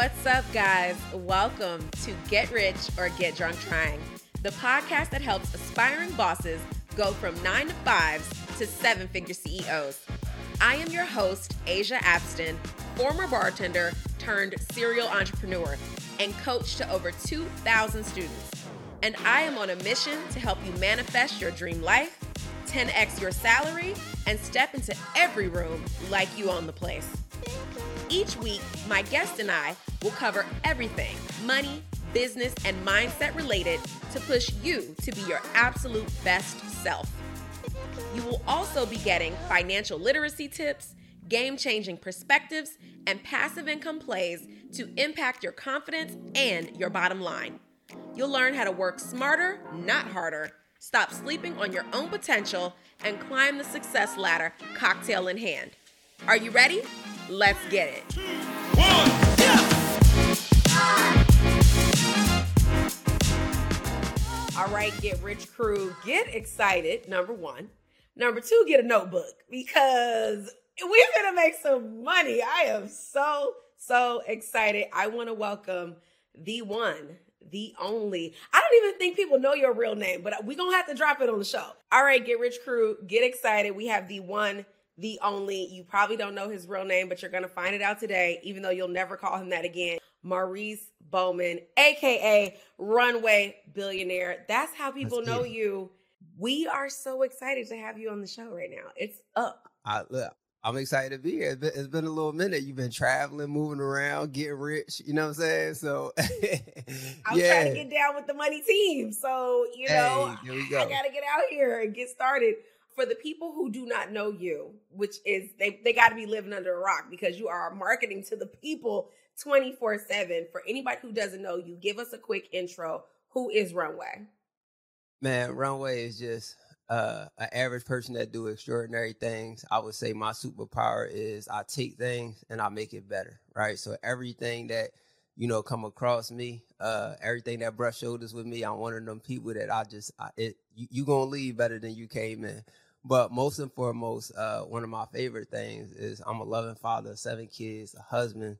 What's up, guys? Welcome to Get Rich or Get Drunk Trying, the podcast that helps aspiring bosses go from nine to fives to seven figure CEOs. I am your host, Asia Abston, former bartender turned serial entrepreneur and coach to over 2,000 students. And I am on a mission to help you manifest your dream life, 10x your salary, and step into every room like you own the place. Each week, my guest and I will cover everything money, business, and mindset related to push you to be your absolute best self. You will also be getting financial literacy tips, game changing perspectives, and passive income plays to impact your confidence and your bottom line. You'll learn how to work smarter, not harder, stop sleeping on your own potential, and climb the success ladder cocktail in hand. Are you ready? Let's get it. Two, one, yeah. All right, get rich crew, get excited. Number one. Number two, get a notebook because we're gonna make some money. I am so, so excited. I want to welcome the one, the only. I don't even think people know your real name, but we're gonna have to drop it on the show. All right, get rich crew, get excited. We have the one, the only. You probably don't know his real name, but you're gonna find it out today, even though you'll never call him that again. Maurice Bowman, aka Runway Billionaire. That's how people know you. We are so excited to have you on the show right now. It's up. I, look, I'm excited to be here. It's been, it's been, a little minute. You've been traveling, moving around, getting rich. You know what I'm saying? So I'm yeah. trying to get down with the money team. So you know, hey, go. I got to get out here and get started. For the people who do not know you, which is they they got to be living under a rock because you are marketing to the people 24 7. For anybody who doesn't know you, give us a quick intro. Who is Runway? Man, Runway is just uh, an average person that do extraordinary things. I would say my superpower is I take things and I make it better, right? So everything that you know come across me, uh, everything that brush shoulders with me, I'm one of them people that I just I, it you, you gonna leave better than you came in. But most and foremost, uh, one of my favorite things is I'm a loving father, seven kids, a husband,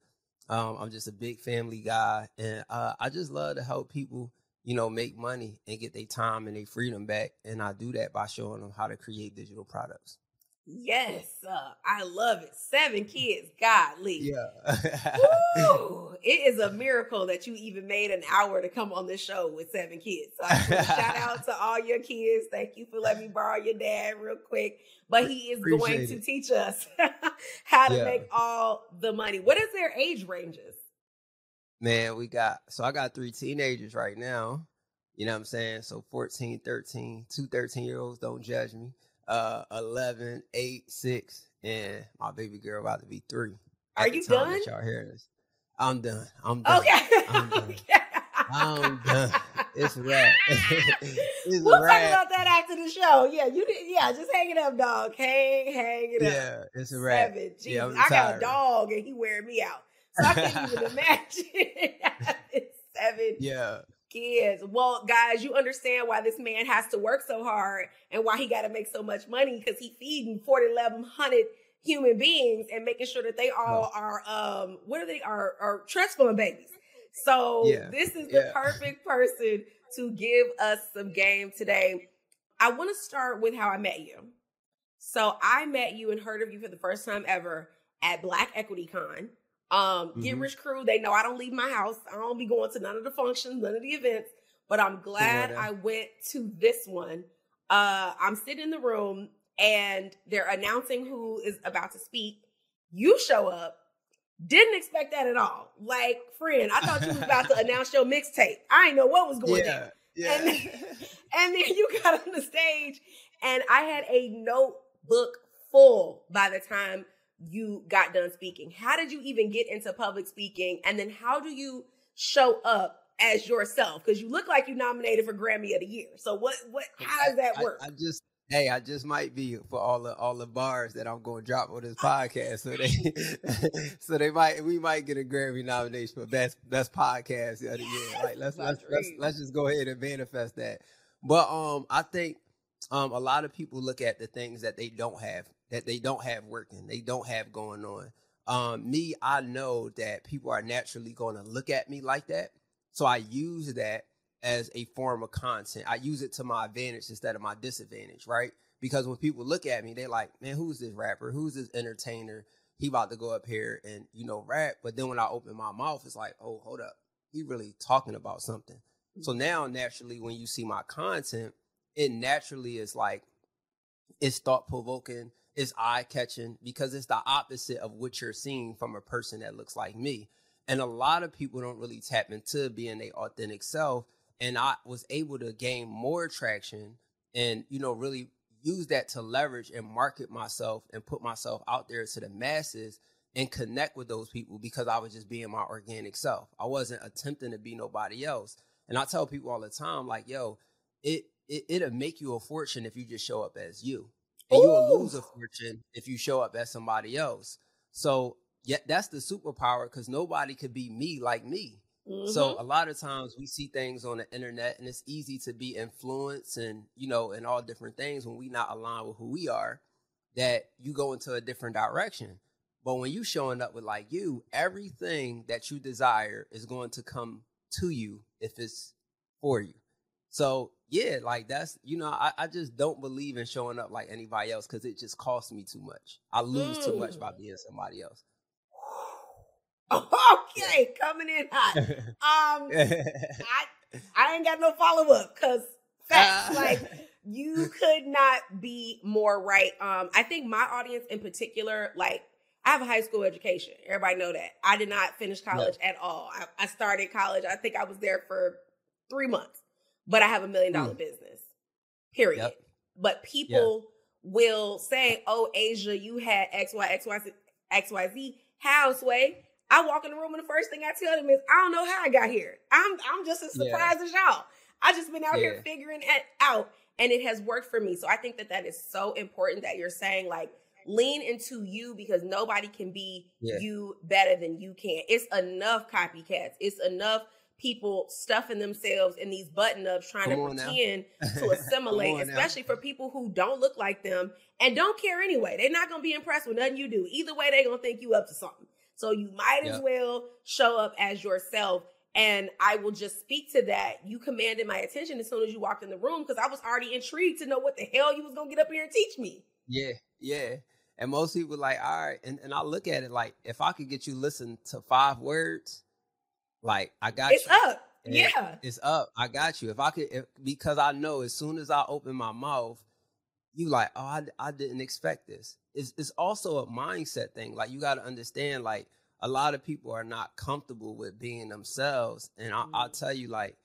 um, I'm just a big family guy, and uh, I just love to help people, you know, make money and get their time and their freedom back. And I do that by showing them how to create digital products. Yes, uh, I love it. Seven kids, godly. Yeah. Woo! It is a miracle that you even made an hour to come on this show with seven kids. So shout out to all your kids. Thank you for letting me borrow your dad real quick. But he is Appreciate going to teach us how to yeah. make all the money. What is their age ranges? Man, we got so I got three teenagers right now. You know what I'm saying? So 14, 13, two 13 year olds, don't judge me uh 11, 8, 6, and my baby girl about to be three. Are you done? y'all hear this. I'm done. I'm done. Okay. I'm done. okay. I'm done. It's a wrap. it's we'll wrap. talk about that after the show. Yeah, you did. Yeah, just hang it up, dog. Hang, hang it up. Yeah, it's a wrap. Seven. Jesus, yeah, I got a dog and he wearing me out. So I can't even imagine. seven. Yeah kids. Well, guys, you understand why this man has to work so hard and why he got to make so much money because he feeding 40, 1100 human beings and making sure that they all are, um, what are they, are, are trust fund babies. So yeah. this is the yeah. perfect person to give us some game today. I want to start with how I met you. So I met you and heard of you for the first time ever at Black Equity Con. Um, mm-hmm. Get Rich Crew, they know I don't leave my house. I don't be going to none of the functions, none of the events, but I'm glad I went to this one. Uh, I'm sitting in the room and they're announcing who is about to speak. You show up. Didn't expect that at all. Like, friend, I thought you was about to announce your mixtape. I didn't know what was going yeah, down. Yeah. And, and then you got on the stage, and I had a notebook full by the time you got done speaking? How did you even get into public speaking? And then how do you show up as yourself? Because you look like you nominated for Grammy of the Year. So what what how does that work? I, I just hey, I just might be for all the all the bars that I'm going to drop on this podcast. So they, so they might we might get a Grammy nomination for best best podcast of the year. Like let's let's, let's let's just go ahead and manifest that. But um, I think um a lot of people look at the things that they don't have that they don't have working, they don't have going on. um, me, I know that people are naturally going to look at me like that. So I use that as a form of content. I use it to my advantage instead of my disadvantage, right? Because when people look at me, they're like, man, who's this rapper? Who's this entertainer? He about to go up here and, you know, rap. But then when I open my mouth, it's like, oh, hold up. He really talking about something. So now naturally, when you see my content, it naturally is like, it's thought provoking, it's eye catching because it's the opposite of what you're seeing from a person that looks like me. And a lot of people don't really tap into being their authentic self. And I was able to gain more traction and, you know, really use that to leverage and market myself and put myself out there to the masses and connect with those people because I was just being my organic self. I wasn't attempting to be nobody else. And I tell people all the time, like, yo, it, it it'll make you a fortune if you just show up as you. And Ooh. you'll lose a fortune if you show up as somebody else. So yeah, that's the superpower because nobody could be me like me. Mm-hmm. So a lot of times we see things on the internet and it's easy to be influenced and you know and all different things when we not aligned with who we are that you go into a different direction. But when you showing up with like you, everything that you desire is going to come to you if it's for you. So yeah, like that's you know, I, I just don't believe in showing up like anybody else because it just costs me too much. I lose mm. too much by mm. being somebody else. okay, coming in hot. Um, I I ain't got no follow up because facts like you could not be more right. Um, I think my audience in particular, like I have a high school education. Everybody know that. I did not finish college no. at all. I, I, started college. I think I was there for three months, but I have a million dollar mm. business. Period. Yep. But people will say, "Oh, Asia, you had X, Y, X, Y, X, Y, Z. How, Sway? I walk in the room and the first thing I tell them is, I don't know how I got here. I'm I'm just as surprised yeah. as y'all. I just been out yeah. here figuring it out, and it has worked for me. So I think that that is so important that you're saying like lean into you because nobody can be yeah. you better than you can. It's enough copycats. It's enough people stuffing themselves in these button ups trying Come to pretend to assimilate, especially for people who don't look like them and don't care anyway. They're not going to be impressed with nothing you do. Either way, they're going to think you up to something. So you might yep. as well show up as yourself. And I will just speak to that. You commanded my attention as soon as you walked in the room because I was already intrigued to know what the hell you was gonna get up here and teach me. Yeah, yeah. And most people like, all right, and, and I look at it like if I could get you listen to five words, like I got you. it's you. up. And yeah. It's up. I got you. If I could if, because I know as soon as I open my mouth, you like, oh, I, I didn't expect this. It's, it's also a mindset thing. Like you got to understand, like a lot of people are not comfortable with being themselves. And I, mm-hmm. tell you, like,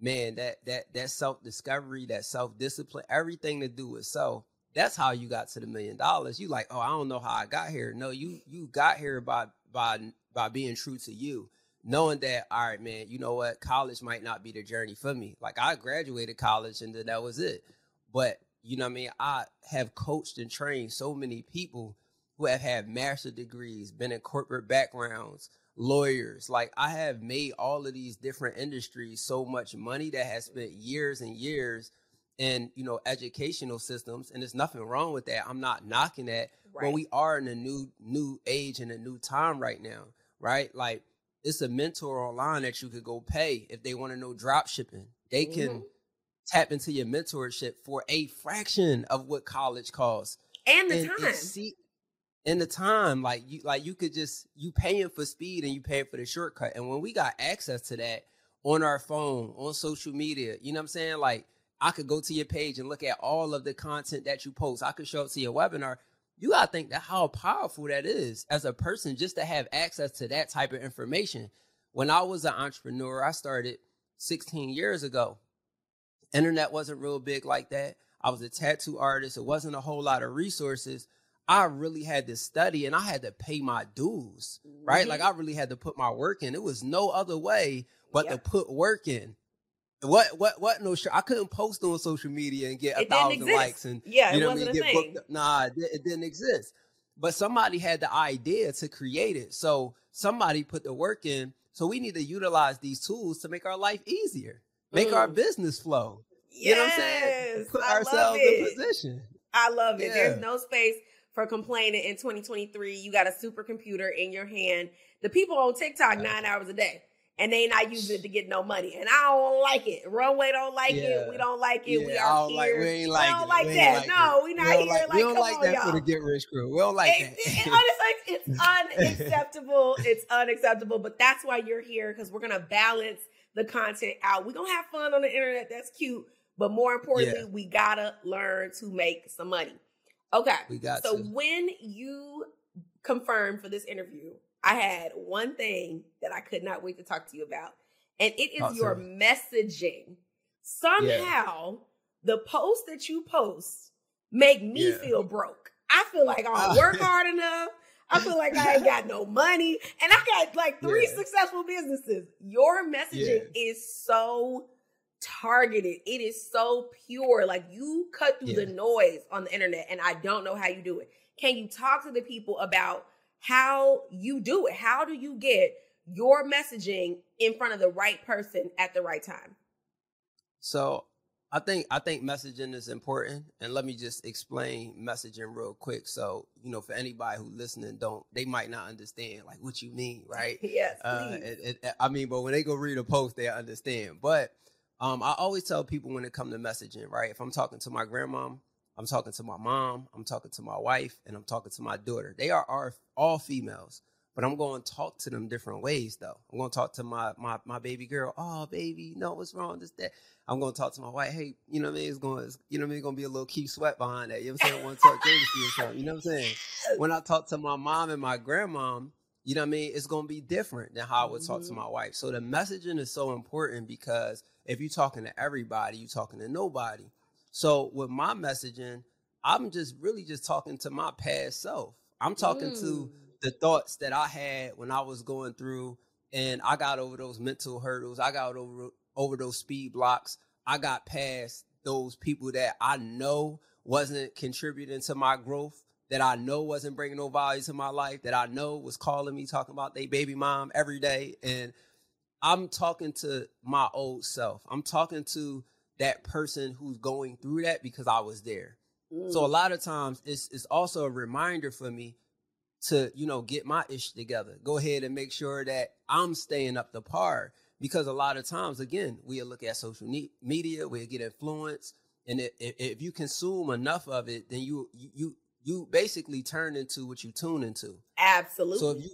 man, that that that self discovery, that self discipline, everything to do with self. That's how you got to the million dollars. You like, oh, I don't know how I got here. No, you you got here by by by being true to you knowing that all right man you know what college might not be the journey for me like i graduated college and then that was it but you know what I mean? I have coached and trained so many people who have had master degrees, been in corporate backgrounds, lawyers. Like I have made all of these different industries so much money that has spent years and years in, you know, educational systems. And there's nothing wrong with that. I'm not knocking that. Right. But we are in a new new age and a new time right now, right? Like it's a mentor online that you could go pay if they want to know drop shipping. They can mm-hmm tap into your mentorship for a fraction of what college costs. And the and, time. And see, and the time, like you like you could just you paying for speed and you paying for the shortcut. And when we got access to that on our phone, on social media, you know what I'm saying? Like I could go to your page and look at all of the content that you post. I could show up to your webinar. You gotta think that how powerful that is as a person just to have access to that type of information. When I was an entrepreneur, I started 16 years ago. Internet wasn't real big like that. I was a tattoo artist. It wasn't a whole lot of resources. I really had to study and I had to pay my dues, right? Mm-hmm. Like I really had to put my work in. It was no other way but yep. to put work in. What what what no sure I couldn't post on social media and get a thousand likes and yeah, you know what I mean? Get booked. Nah, it, it didn't exist. But somebody had the idea to create it. So somebody put the work in. So we need to utilize these tools to make our life easier make mm. our business flow. Yes, you know what I'm saying? Put I ourselves in position. I love it. Yeah. There's no space for complaining in 2023. You got a supercomputer in your hand. The people on TikTok nine hours a day and they not using it to get no money. And I don't like it. Runway don't like yeah. it. We don't like it. Yeah, we are here. Like, we ain't like we don't it. like we that. Like no, it. we not we here. Like, like, we don't like on, that y'all. for the get rich crew. We don't like it, that. It, it, it's unacceptable. it's unacceptable. But that's why you're here because we're gonna balance the content out. We're gonna have fun on the internet. That's cute. But more importantly, yeah. we gotta learn to make some money. Okay. We got so to. when you confirmed for this interview, I had one thing that I could not wait to talk to you about, and it is awesome. your messaging. Somehow, yeah. the posts that you post make me yeah. feel broke. I feel like I don't work hard enough. I feel like I ain't got no money, and I got like three yeah. successful businesses. Your messaging is so targeted. It is so pure. Like you cut through the noise on the internet, and I don't know how you do it. Can you talk to the people about how you do it. How do you get your messaging in front of the right person at the right time? So I think I think messaging is important, and let me just explain messaging real quick. So you know, for anybody who listening, don't they might not understand like what you mean, right? yes. Uh, it, it, I mean, but when they go read a post, they understand. But um, I always tell people when it come to messaging, right? If I'm talking to my grandmom, I'm talking to my mom, I'm talking to my wife, and I'm talking to my daughter. They are, are all females, but I'm going to talk to them different ways though. I'm going to talk to my my my baby girl. Oh, baby, no, what's wrong? This that. I'm going to talk to my wife. Hey, you know what I mean? It's going, it's, you know what I mean? Going to be a little Keith Sweat behind that. You know what I'm saying? I want to talk or something. You know what I'm saying? When I talk to my mom and my grandmom, you know what I mean? It's going to be different than how I would talk mm-hmm. to my wife. So the messaging is so important because if you're talking to everybody, you're talking to nobody. So with my messaging, I'm just really just talking to my past self. I'm talking mm. to the thoughts that I had when I was going through and I got over those mental hurdles. I got over over those speed blocks. I got past those people that I know wasn't contributing to my growth, that I know wasn't bringing no value to my life, that I know was calling me talking about their baby mom every day and I'm talking to my old self. I'm talking to that person who's going through that because I was there. Mm. So a mm. lot of times it's it's also a reminder for me to, you know, get my ish together. Go ahead and make sure that I'm staying up to par. Because a lot of times, again, we look at social media, we get influenced and if, if you consume enough of it, then you you you basically turn into what you tune into. Absolutely. So if you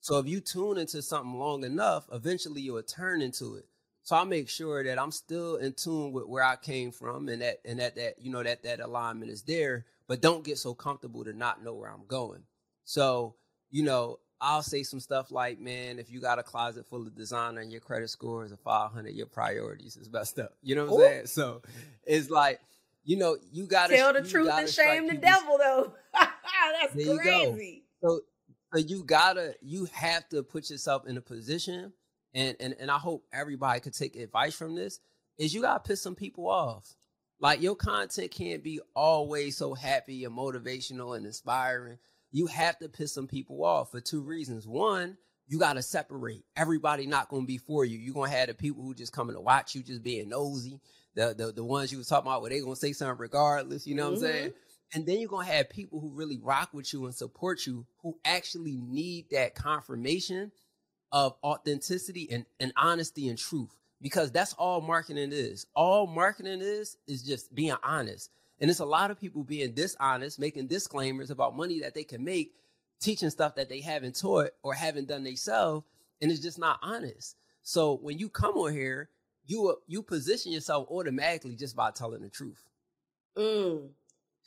so if you tune into something long enough, eventually you'll turn into it. So I make sure that I'm still in tune with where I came from and that and that that you know that that alignment is there, but don't get so comfortable to not know where I'm going. So, you know, I'll say some stuff like, man, if you got a closet full of designer and your credit score is a 500, your priorities is messed up. You know what I'm saying? So it's like, you know, you got to tell the truth and shame the devil, though. That's there crazy. So, so you gotta, you have to put yourself in a position and and and I hope everybody could take advice from this, is you gotta piss some people off. Like your content can't be always so happy and motivational and inspiring. You have to piss some people off for two reasons. One, you gotta separate. Everybody not gonna be for you. You're gonna have the people who just coming to watch you, just being nosy. The the, the ones you was talking about where they gonna say something regardless, you know what mm-hmm. I'm saying? And then you're gonna have people who really rock with you and support you who actually need that confirmation of authenticity and, and honesty and truth because that's all marketing is. All marketing is is just being honest. And it's a lot of people being dishonest, making disclaimers about money that they can make, teaching stuff that they haven't taught or haven't done themselves, and it's just not honest. So when you come on here, you you position yourself automatically just by telling the truth. Mm.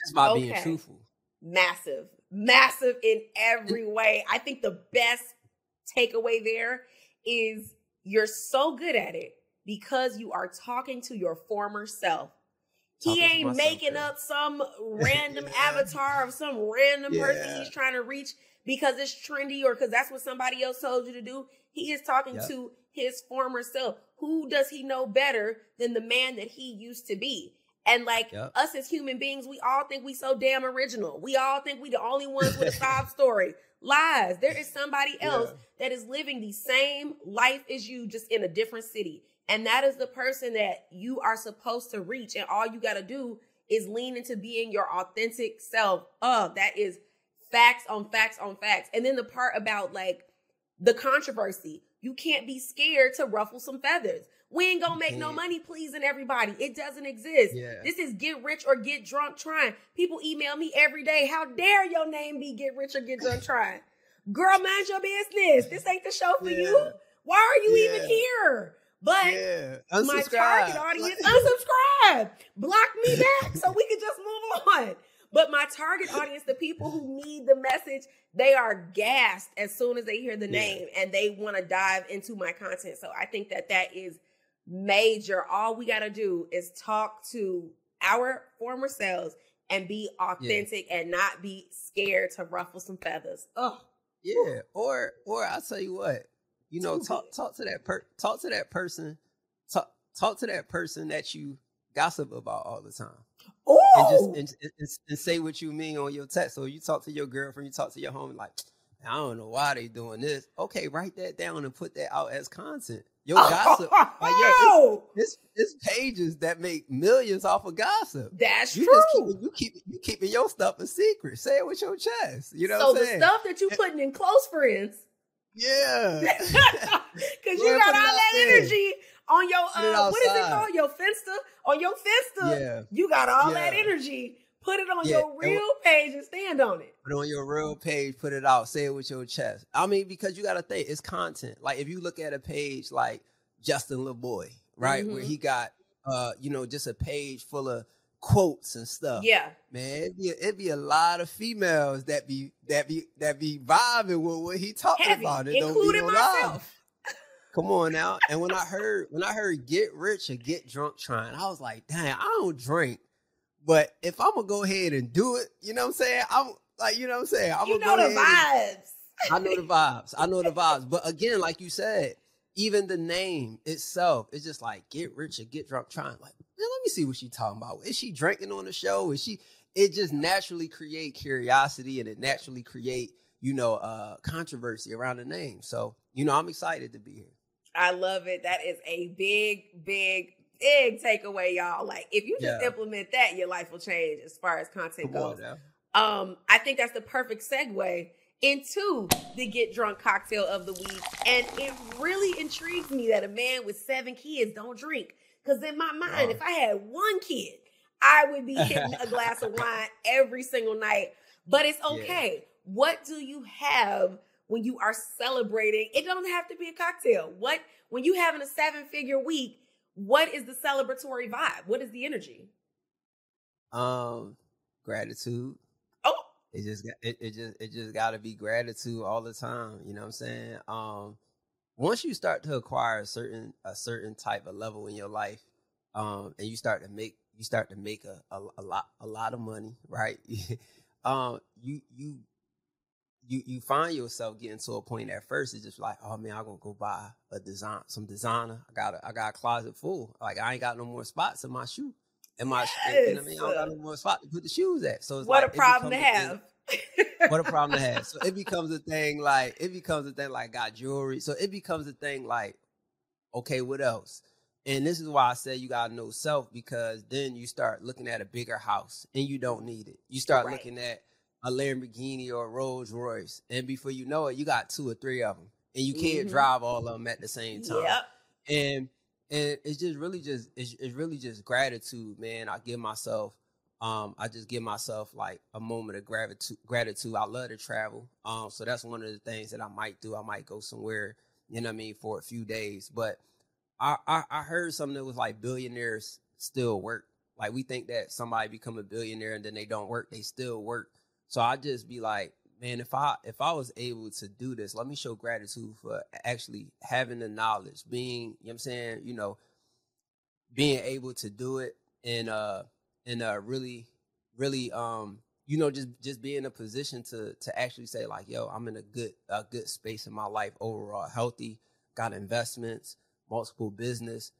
Just by okay. being truthful. Massive, massive in every way. I think the best takeaway there is you're so good at it because you are talking to your former self. He talking ain't making up some random avatar of some random yeah. person he's trying to reach because it's trendy or because that's what somebody else told you to do. He is talking yep. to his former self. Who does he know better than the man that he used to be? And like yep. us as human beings, we all think we so damn original. We all think we the only ones with a sob story. Lies. There is somebody else yeah. that is living the same life as you, just in a different city. And that is the person that you are supposed to reach. And all you got to do is lean into being your authentic self. Oh, that is facts on facts on facts. And then the part about like the controversy, you can't be scared to ruffle some feathers. We ain't gonna make no money pleasing everybody. It doesn't exist. Yeah. This is get rich or get drunk trying. People email me every day. How dare your name be get rich or get drunk trying? Girl, mind your business. This ain't the show for Yeah. you. Why are you Yeah. even here? But Yeah. my target audience unsubscribe block me back so we can just move on but my target audience the people who need the message they are gassed as soon as they hear the Yeah. name and they want to dive into my content so i think that that is major all we got to do is talk to our former selves and be authentic and not be scared to ruffle some feathers oh Yeah, or or I'll tell you what, you know, talk talk to that per talk to that person, talk talk to that person that you gossip about all the time, and just and, and, and say what you mean on your text. So you talk to your girlfriend, you talk to your homie, like, I don't know why they doing this. Okay, write that down and put that out as content. Your gossip, like yo, it's, it's it's pages that make millions off of gossip. that's You true just keep you keep you keeping your stuff a secret. Say it with your chest. You know so what I'm the saying? stuff that you putting in close friends yeah. Because you got all that there. energy on your uh, what is it called? Your Finsta. On your Finsta, Yeah. you got all that energy. Put it on Yeah, your and real page and stand on it. Put it on your real page, put it out, say it with your chest. I mean, because you got to think it's content. Like if you look at a page like Justin Laboy, right, where Mhm. he got, uh, you know, just a page full of quotes and stuff. Yeah. man, it'd be, it'd be a lot of females that be that be that be vibing with what he talking Heavy. about. It don't be Including no myself. Come on now. And when I heard when I heard get rich or get drunk trying, I was like, dang, I don't drink. But if I'm gonna go ahead and do it, you know what I'm saying? I'm like, you know what I'm saying? I'm you gonna know go the ahead and- vibes. I know the vibes. I know the vibes. But again, like you said, even the name itself is just like get rich or get drunk trying. Like, man, let me see what she talking about. Is she drinking on the show? Is she it just naturally create curiosity and it naturally create, you know, uh controversy around the name. So, you know, I'm excited to be here. I love it. That is a big, big, big takeaway, y'all. Like if you just Yeah. implement that, your life will change as far as content Come goes. um, I think that's the perfect segue into the get drunk cocktail of the week. And it really intrigues me that a man with seven kids don't drink. Because in my mind, Oh. if I had one kid, I would be hitting a glass of wine every single night. But it's Yeah. okay. What do you have when you are celebrating? It doesn't have to be a cocktail. What when you having a seven figure week? What is the celebratory vibe? What is the energy? Um gratitude. Oh, it just got it, it just it just got to be gratitude all the time you know what i'm saying um once you start to acquire a certain a certain type of level in your life um and you start to make you start to make a, a, a lot a lot of money right um you you you you find yourself getting to a point at first it's just like oh man i'm gonna go buy a design some designer i got a i got a closet full like i ain't got no more spots in my shoe and my you know what i mean i don't got no more spot to put the shoes at so it's what like, a problem to becomes a thing- have. what a problem to have. So it becomes a thing like it becomes a thing like got jewelry. So it becomes a thing like, okay, what else? And this is why I say you gotta know self because then you start looking at a bigger house and you don't need it. You start Right. looking at a Lamborghini or a Rolls Royce, and before you know it, you got two or three of them, and you can't Mhm. drive all of them at the same time. Yep. and and it's just really just it's, it's really just gratitude man. I give myself um i just give myself like a moment of gratitude gratitude. I love to travel um so that's one of the things that i might do. I might go somewhere you know what i mean for a few days. But i i, I heard something that was like billionaires still work. Like we think that somebody become a billionaire and then they don't work they still work so i just be like man, if I if I was able to do this, let me show gratitude for actually having the knowledge, being, you know what I'm saying, you know, being able to do it and uh and uh really really um you know just just be in a position to to actually say like yo i'm in a good a good space in my life overall healthy got investments multiple business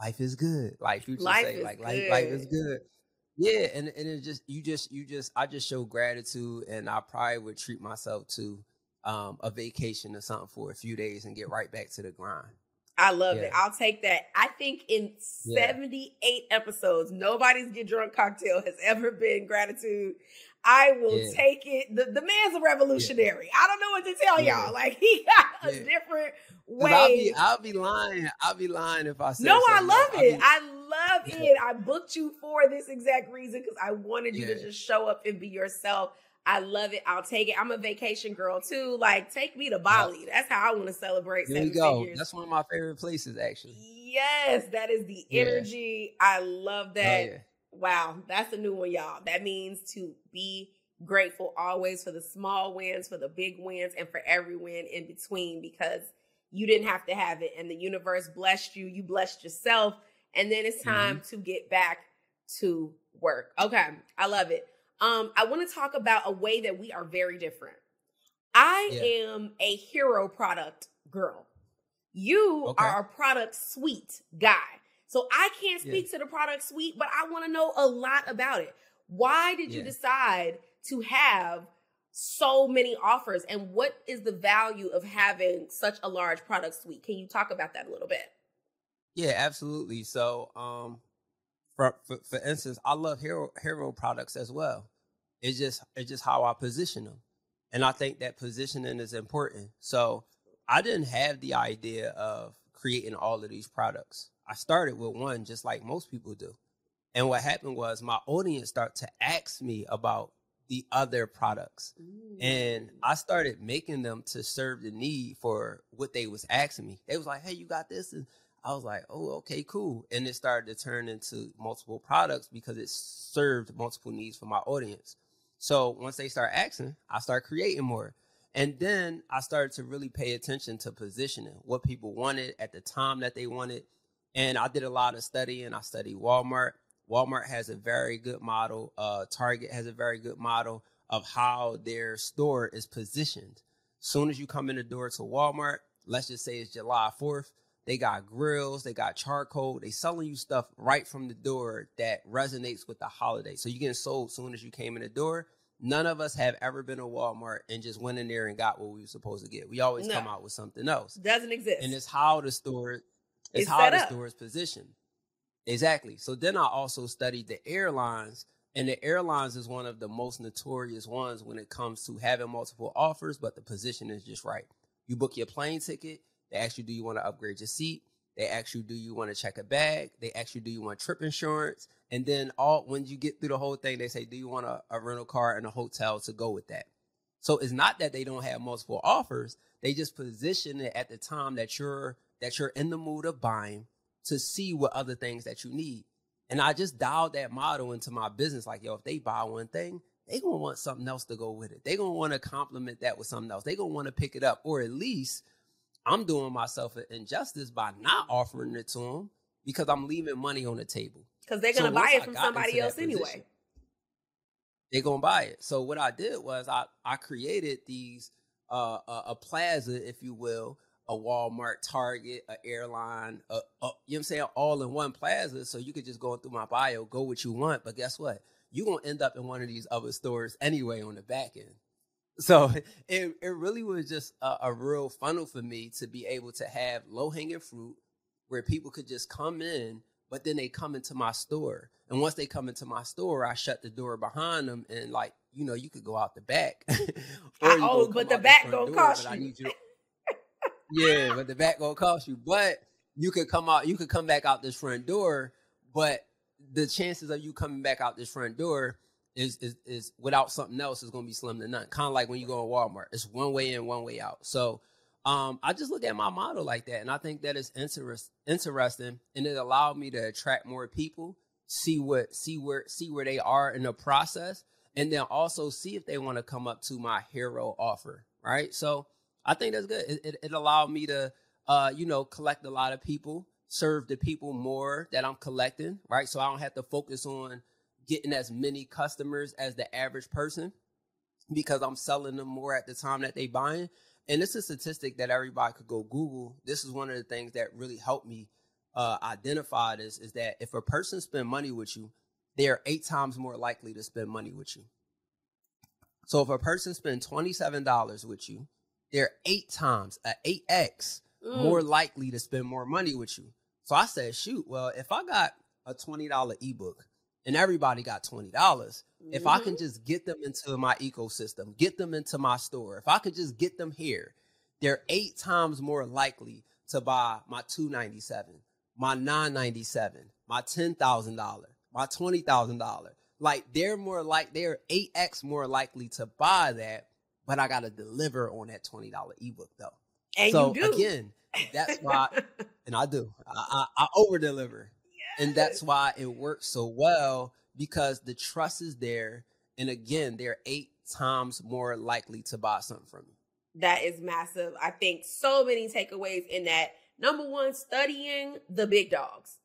life is good like future Life say like life, life is good. Yeah and and it just you just you just i just show gratitude and i probably would treat myself to um a vacation or something for a few days and get right back to the grind I love yeah. it. I'll take that. I think in yeah. 78 episodes, nobody's Get Drunk Cocktail has ever been gratitude. I will yeah. take it. The, the man's a revolutionary. I don't know what to tell y'all. Like he got a different way. I'll be, I'll be lying. I'll be lying if I say No, I love it. Be, I love it. I booked you for this exact reason because I wanted you to just show up and be yourself. I love it. I'll take it. I'm a vacation girl too. Like, take me to Bali. That's how I want to celebrate. There you go. Figures. That's one of my favorite places, actually. Yes, that is the energy. Yeah. I love oh, that. Oh, yeah. Wow, that's a new one, y'all. That means to be grateful always for the small wins, for the big wins, and for every win in between because you didn't have to have it and the universe blessed you. You blessed yourself. And then it's time mm-hmm. to get back to work. Okay, I love it um, I want to talk about a way that we are very different. I yeah. am a hero product girl. You okay. are a product suite guy. So I can't speak yeah. to the product suite, but I want to know a lot about it. Why did you decide to have so many offers and what is the value of having such a large product suite? Can you talk about that a little bit? Yeah, absolutely. So, um for, for, for instance, I love hero hero products as well. It's just it's just how I position them, and I think that positioning is important. So I didn't have the idea of creating all of these products. I started with one, just like most people do. And what happened was my audience started to ask me about the other products. Ooh. And I started making them to serve the need for what they was asking me. They was like, "Hey, you got this?" And I was like, oh, okay, cool. And it started to turn into multiple products because it served multiple needs for my audience. So once they start asking, I start creating more. And then I started to really pay attention to positioning, what people wanted at the time that they wanted. And I did a lot of studying. I studied Walmart. Walmart has a very good model. Uh, Target has a very good model of how their store is positioned. Soon as you come in the door to Walmart, let's just say it's July 4th, they got grills, they got charcoal, they selling you stuff right from the door that resonates with the holiday. So you getting sold soon as you came in the door. None of us have ever been to Walmart and just went in there and got what we were supposed to get. We always no. come out with something else. Doesn't exist. And it's how the store it's, it's how the up. store is positioned. Exactly. So then I also studied the airlines, and the airlines is one of the most notorious ones when it comes to having multiple offers, but the position is just right. You book your plane ticket, they ask you, do you want to upgrade your seat? They ask you, do you want to check a bag? They ask you, do you want trip insurance? And then all when you get through the whole thing, they say, do you want a, a rental car and a hotel to go with that? So it's not that they don't have multiple offers. They just position it at the time that you're that you're in the mood of buying to see what other things that you need. And I just dialed that model into my business. Like, yo, if they buy one thing, they gonna want something else to go with it. They gonna want to complement that with something else. They gonna want to pick it up, or at least I'm doing myself an injustice by not offering it to them because I'm leaving money on the table. Because they're gonna so buy it from somebody else anyway. Position, they're gonna buy it. So what I did was I I created these uh a, a plaza, if you will, a Walmart, Target, a airline, a, a, you know what I'm saying, all in one plaza. So you could just go through my bio, go what you want. But guess what? You're gonna end up in one of these other stores anyway on the back end. So it, it really was just a, a real funnel for me to be able to have low hanging fruit where people could just come in, but then they come into my store. And once they come into my store, I shut the door behind them and like, you know, you could go out the back. oh, but the back gonna cost you. you yeah, but the back gonna cost you. But you could come out, you could come back out this front door, but the chances of you coming back out this front door is is, is without something else is going to be slim to none. Kind of like when you go to Walmart, it's one way in, one way out. So um, I just look at my model like that, and I think that is interest, interesting, and it allowed me to attract more people, see what see where see where they are in the process, and then also see if they want to come up to my hero offer. Right, so I think that's good. It, it, it allowed me to uh, you know collect a lot of people, serve the people more that I'm collecting. Right, so I don't have to focus on getting as many customers as the average person because I'm selling them more at the time that they buying. And it's a statistic that everybody could go Google. This is one of the things that really helped me uh, identify this is that if a person spend money with you, they are eight times more likely to spend money with you. So if a person spend $27 with you, they're eight times, a 8x mm. more likely to spend more money with you. So I said, shoot, well, if I got a $20 ebook and everybody got $20, mm-hmm. if I can mm-hmm. just get them into my ecosystem, get them into my store, if I could just get them here, they're eight times more likely to buy my 297 my 997 my $10,000, my $20,000. Like they're more like they're 8x more likely to buy that, but I got to deliver on that $20 ebook though. And so you do. again, that's why and I do. I, I, I over deliver. And that's why it works so well because the trust is there and again, they're 8 times more likely to buy something from you. That is massive. I think so many takeaways in that. Number one, studying the big dogs.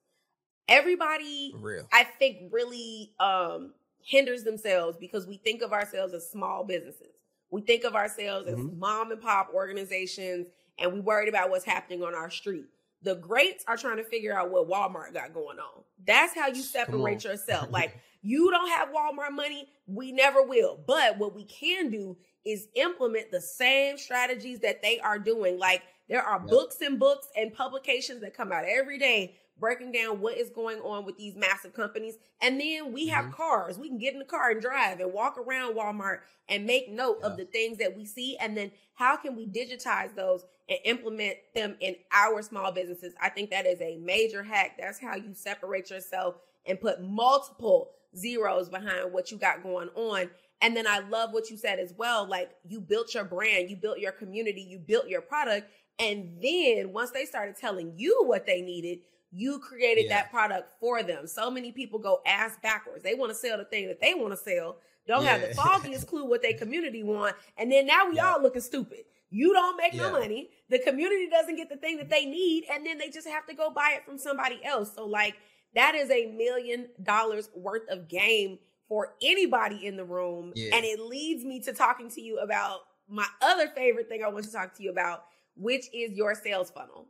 Everybody, Real. I think, really um, hinders themselves because we think of ourselves as small businesses. We think of ourselves mm-hmm. as mom and pop organizations, and we worried about what's happening on our street. The greats are trying to figure out what Walmart got going on. That's how you separate yourself. Like you don't have Walmart money, we never will. But what we can do is implement the same strategies that they are doing. Like there are yep. books and books and publications that come out every day breaking down what is going on with these massive companies. And then we have mm-hmm. cars. We can get in the car and drive and walk around Walmart and make note yeah. of the things that we see. And then how can we digitize those and implement them in our small businesses? I think that is a major hack. That's how you separate yourself and put multiple zeros behind what you got going on. And then I love what you said as well. Like you built your brand, you built your community, you built your product. And then once they started telling you what they needed, you created yeah. that product for them. So many people go ass backwards. They want to sell the thing that they want to sell, don't yeah. have the foggiest clue what their community want. And then now we yeah. all looking stupid. You don't make no money. The community doesn't get the thing that they need. And then they just have to go buy it from somebody else. So, like, that is a million dollars worth of game for anybody in the room. And it leads me to talking to you about my other favorite thing I want to talk to you about, which is your sales funnel.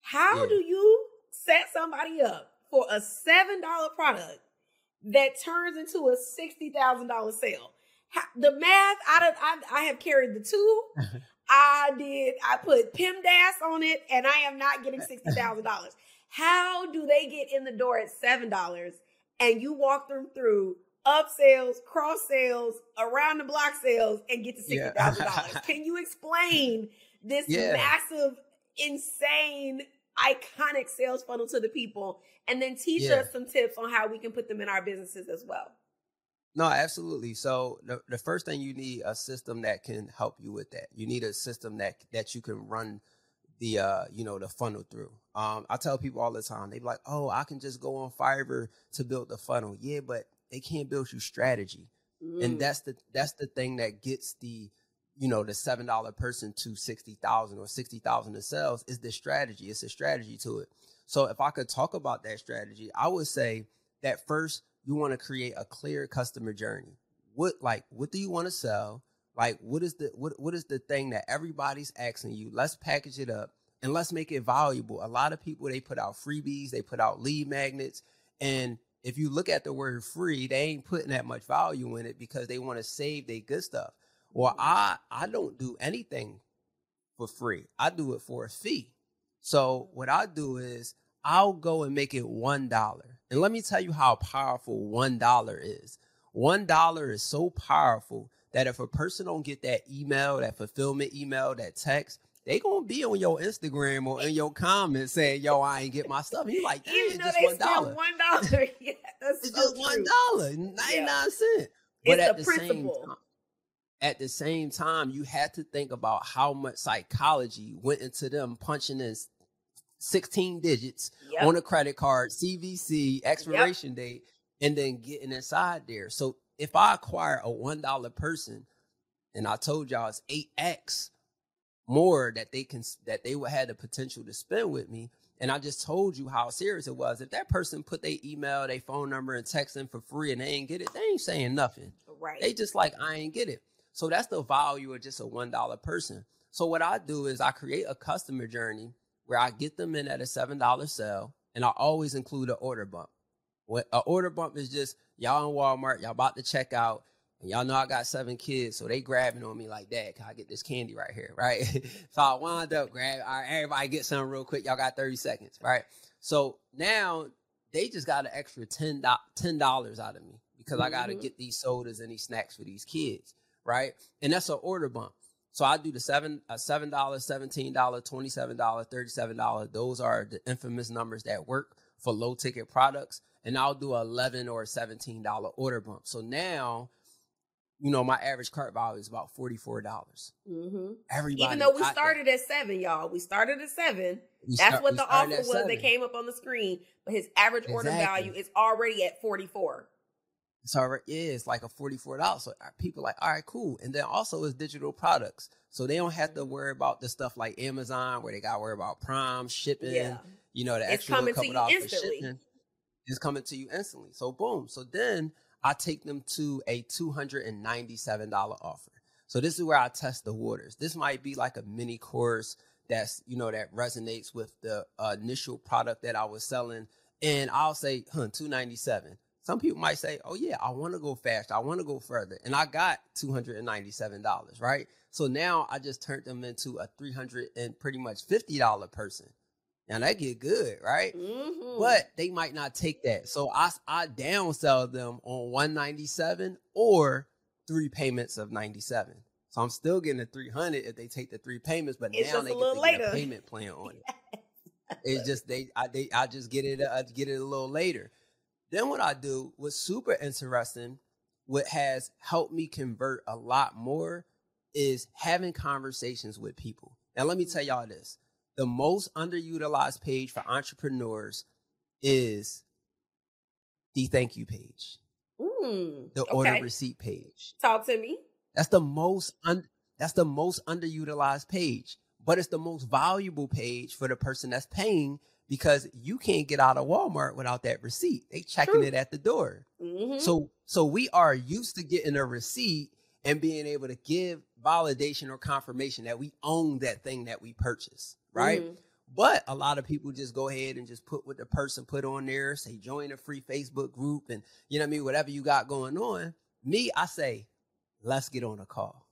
How yeah. do you set somebody up for a $7 product that turns into a $60,000 sale? the math, I, I, I have carried the two. I did, I put PEMDAS on it, and I am not getting $60,000. How do they get in the door at $7 and you walk them through up sales, cross sales, around the block sales, and get to $60,000? Yeah. Can you explain this yeah. massive, insane, iconic sales funnel to the people and then teach yeah. us some tips on how we can put them in our businesses as well? No, absolutely. So the, the first thing you need a system that can help you with that. You need a system that that you can run the uh you know the funnel through. Um, I tell people all the time, they like, "Oh, I can just go on Fiverr to build the funnel." Yeah, but they can't build you strategy, mm. and that's the that's the thing that gets the you know the seven dollar person to sixty thousand or sixty thousand in sales is the strategy. It's a strategy to it. So if I could talk about that strategy, I would say that first you want to create a clear customer journey. What like what do you want to sell? Like what is the what what is the thing that everybody's asking you? Let's package it up and let's make it valuable. A lot of people they put out freebies, they put out lead magnets, and if you look at the word free, they ain't putting that much value in it because they want to save their good stuff. Well, I I don't do anything for free. I do it for a fee. So what I do is I'll go and make it one dollar. And let me tell you how powerful one dollar is. One dollar is so powerful that if a person don't get that email, that fulfillment email, that text, they gonna be on your Instagram or in your comments saying, "Yo, I ain't get my stuff." And you like, "Damn, it's just one dollar." One dollar, yeah, that's it's so just true. one dollar, ninety nine cent. But it's at the principle. same time, at the same time, you had to think about how much psychology went into them punching in 16 digits yep. on a credit card, CVC, expiration yep. date, and then getting inside there. So if I acquire a one dollar person, and I told y'all it's eight x more that they can that they would have the potential to spend with me. And I just told you how serious it was. If that person put their email, their phone number, and text in for free, and they ain't get it, they ain't saying nothing. Right? They just like I ain't get it. So that's the value of just a one dollar person. So what I do is I create a customer journey where I get them in at a seven dollar sale, and I always include an order bump. What an order bump is just y'all in Walmart, y'all about to check out, And y'all know I got seven kids, so they grabbing on me like, Dad, can I get this candy right here? Right. so I wind up grab all right, everybody get something real quick. Y'all got 30 seconds, right? So now they just got an extra $10, $10 out of me because mm-hmm. I gotta mm-hmm. get these sodas and these snacks for these kids, right? And that's an order bump. So I do the seven, uh, seven dollars, seventeen dollars, twenty-seven dollars, thirty-seven dollars. Those are the infamous numbers that work for low ticket products. And I'll do eleven or seventeen dollar order bump. So now, you know, my average cart value is about forty-four dollars. Mm-hmm. Everybody, even though we started at seven, y'all, we started at seven. We That's start, what the offer was that came up on the screen. But his average exactly. order value is already at forty-four. So it is like a $44. So people like, all right, cool. And then also it's digital products. So they don't have to mm-hmm. worry about the stuff like Amazon where they got to worry about prime shipping, yeah. you know, the extra coming couple dollars for shipping. It's coming to you instantly. So boom. So then I take them to a $297 offer. So this is where I test the waters. This might be like a mini course that's, you know, that resonates with the uh, initial product that I was selling. And I'll say, huh, 297 some people might say, "Oh yeah, I want to go faster. I want to go further," and I got two hundred and ninety-seven dollars, right? So now I just turned them into a three hundred and pretty much fifty dollar person. Now that get good, right? Mm-hmm. But they might not take that, so I I downsell them on one ninety-seven or three payments of ninety-seven. So I'm still getting a three hundred if they take the three payments, but it's now they get, the get a payment plan on it. it's just they I they I just get it uh, get it a little later. Then what I do was super interesting. What has helped me convert a lot more is having conversations with people. Now, let me tell y'all this the most underutilized page for entrepreneurs is the thank you page, mm, the okay. order receipt page. Talk to me. That's the most un- that's the most underutilized page, but it's the most valuable page for the person that's paying because you can't get out of Walmart without that receipt. They checking True. it at the door. Mm-hmm. So so we are used to getting a receipt and being able to give validation or confirmation that we own that thing that we purchased, right? Mm-hmm. But a lot of people just go ahead and just put what the person put on there, say join a free Facebook group and you know what I mean, whatever you got going on. Me, I say, let's get on a call.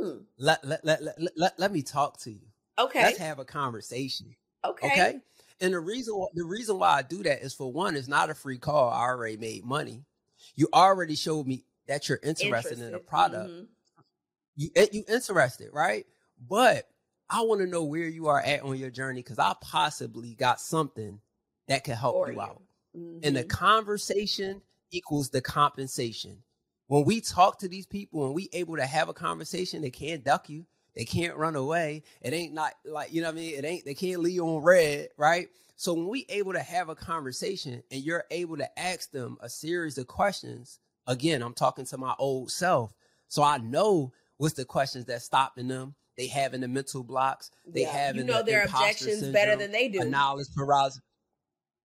Mm. Let, let, let, let, let, let me talk to you. Okay. Let's have a conversation. Okay. Okay. And the reason the reason why I do that is for one, it's not a free call. I already made money. You already showed me that you're interested, interested. in the product. Mm-hmm. You eh, you interested, right? But I want to know where you are at on your journey because I possibly got something that can help you, you out. Mm-hmm. And the mm-hmm. conversation equals the compensation. When we talk to these people and we able to have a conversation, they can't duck you. They can't run away. It ain't not like, you know what I mean? It ain't, they can't leave on red, right? So when we able to have a conversation and you're able to ask them a series of questions, again, I'm talking to my old self. So I know what's the questions that stopping them. They having the mental blocks. They yeah, have you know the their objections syndrome, better than they do. Knowledge paralysis.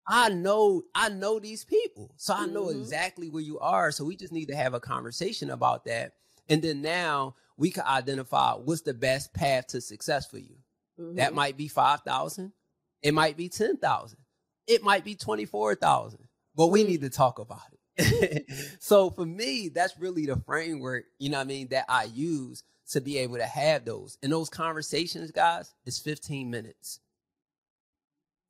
I know, I know these people. So I know mm-hmm. exactly where you are. So we just need to have a conversation about that. And then now we can identify what's the best path to success for you. Mm-hmm. That might be 5,000. It might be 10,000. It might be 24,000. But we need to talk about it. so for me, that's really the framework, you know what I mean, that I use to be able to have those. And those conversations, guys, is 15 minutes.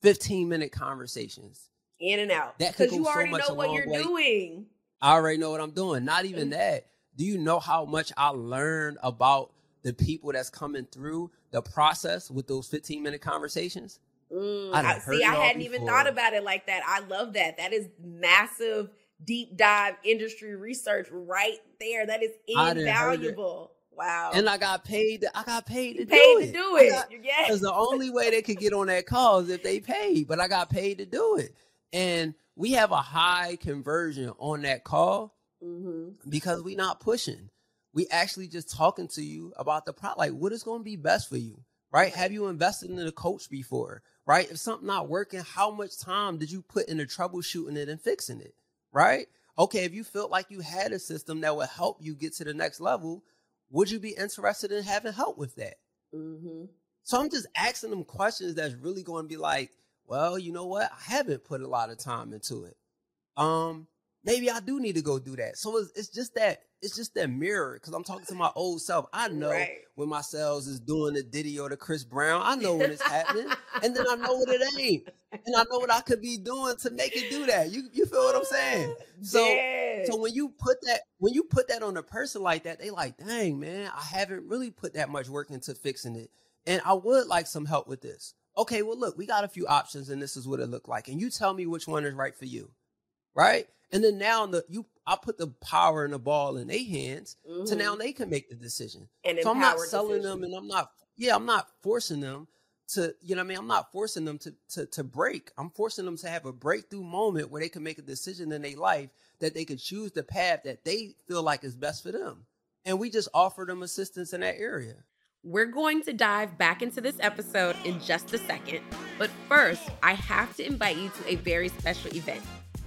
15 minute conversations. In and out. Because you already so know what you're way. doing. I already know what I'm doing. Not even mm-hmm. that do you know how much I learned about the people that's coming through the process with those 15 minute conversations? Mm, I, see, I hadn't before. even thought about it like that. I love that. That is massive deep dive industry research right there. That is invaluable. Wow. And I got paid. To, I got paid to paid do it. to do it. Yes. Because the only way they could get on that call is if they paid. But I got paid to do it. And we have a high conversion on that call mm-hmm. because we not pushing. We actually just talking to you about the product, like what is going to be best for you, right? Have you invested in a coach before, right? If something not working, how much time did you put into troubleshooting it and fixing it, right? Okay, if you felt like you had a system that would help you get to the next level, would you be interested in having help with that? Mm-hmm. So I'm just asking them questions that's really going to be like, well, you know what? I haven't put a lot of time into it. Um, maybe I do need to go do that. So it's, it's just that it's just that mirror because I'm talking to my old self. I know right. when my cells is doing the Diddy or the Chris Brown. I know when it's happening, and then I know what it ain't, and I know what I could be doing to make it do that. You you feel what I'm saying? Ah, so yes. so when you put that when you put that on a person like that, they like, dang man, I haven't really put that much work into fixing it, and I would like some help with this. Okay, well look, we got a few options, and this is what it looked like, and you tell me which one is right for you, right? And then now the you I put the power and the ball in their hands mm-hmm. to now they can make the decision. And so I'm not selling decision. them and I'm not yeah, I'm not forcing them to, you know I mean? I'm not forcing them to, to to break. I'm forcing them to have a breakthrough moment where they can make a decision in their life that they can choose the path that they feel like is best for them. And we just offer them assistance in that area. We're going to dive back into this episode in just a second. But first, I have to invite you to a very special event.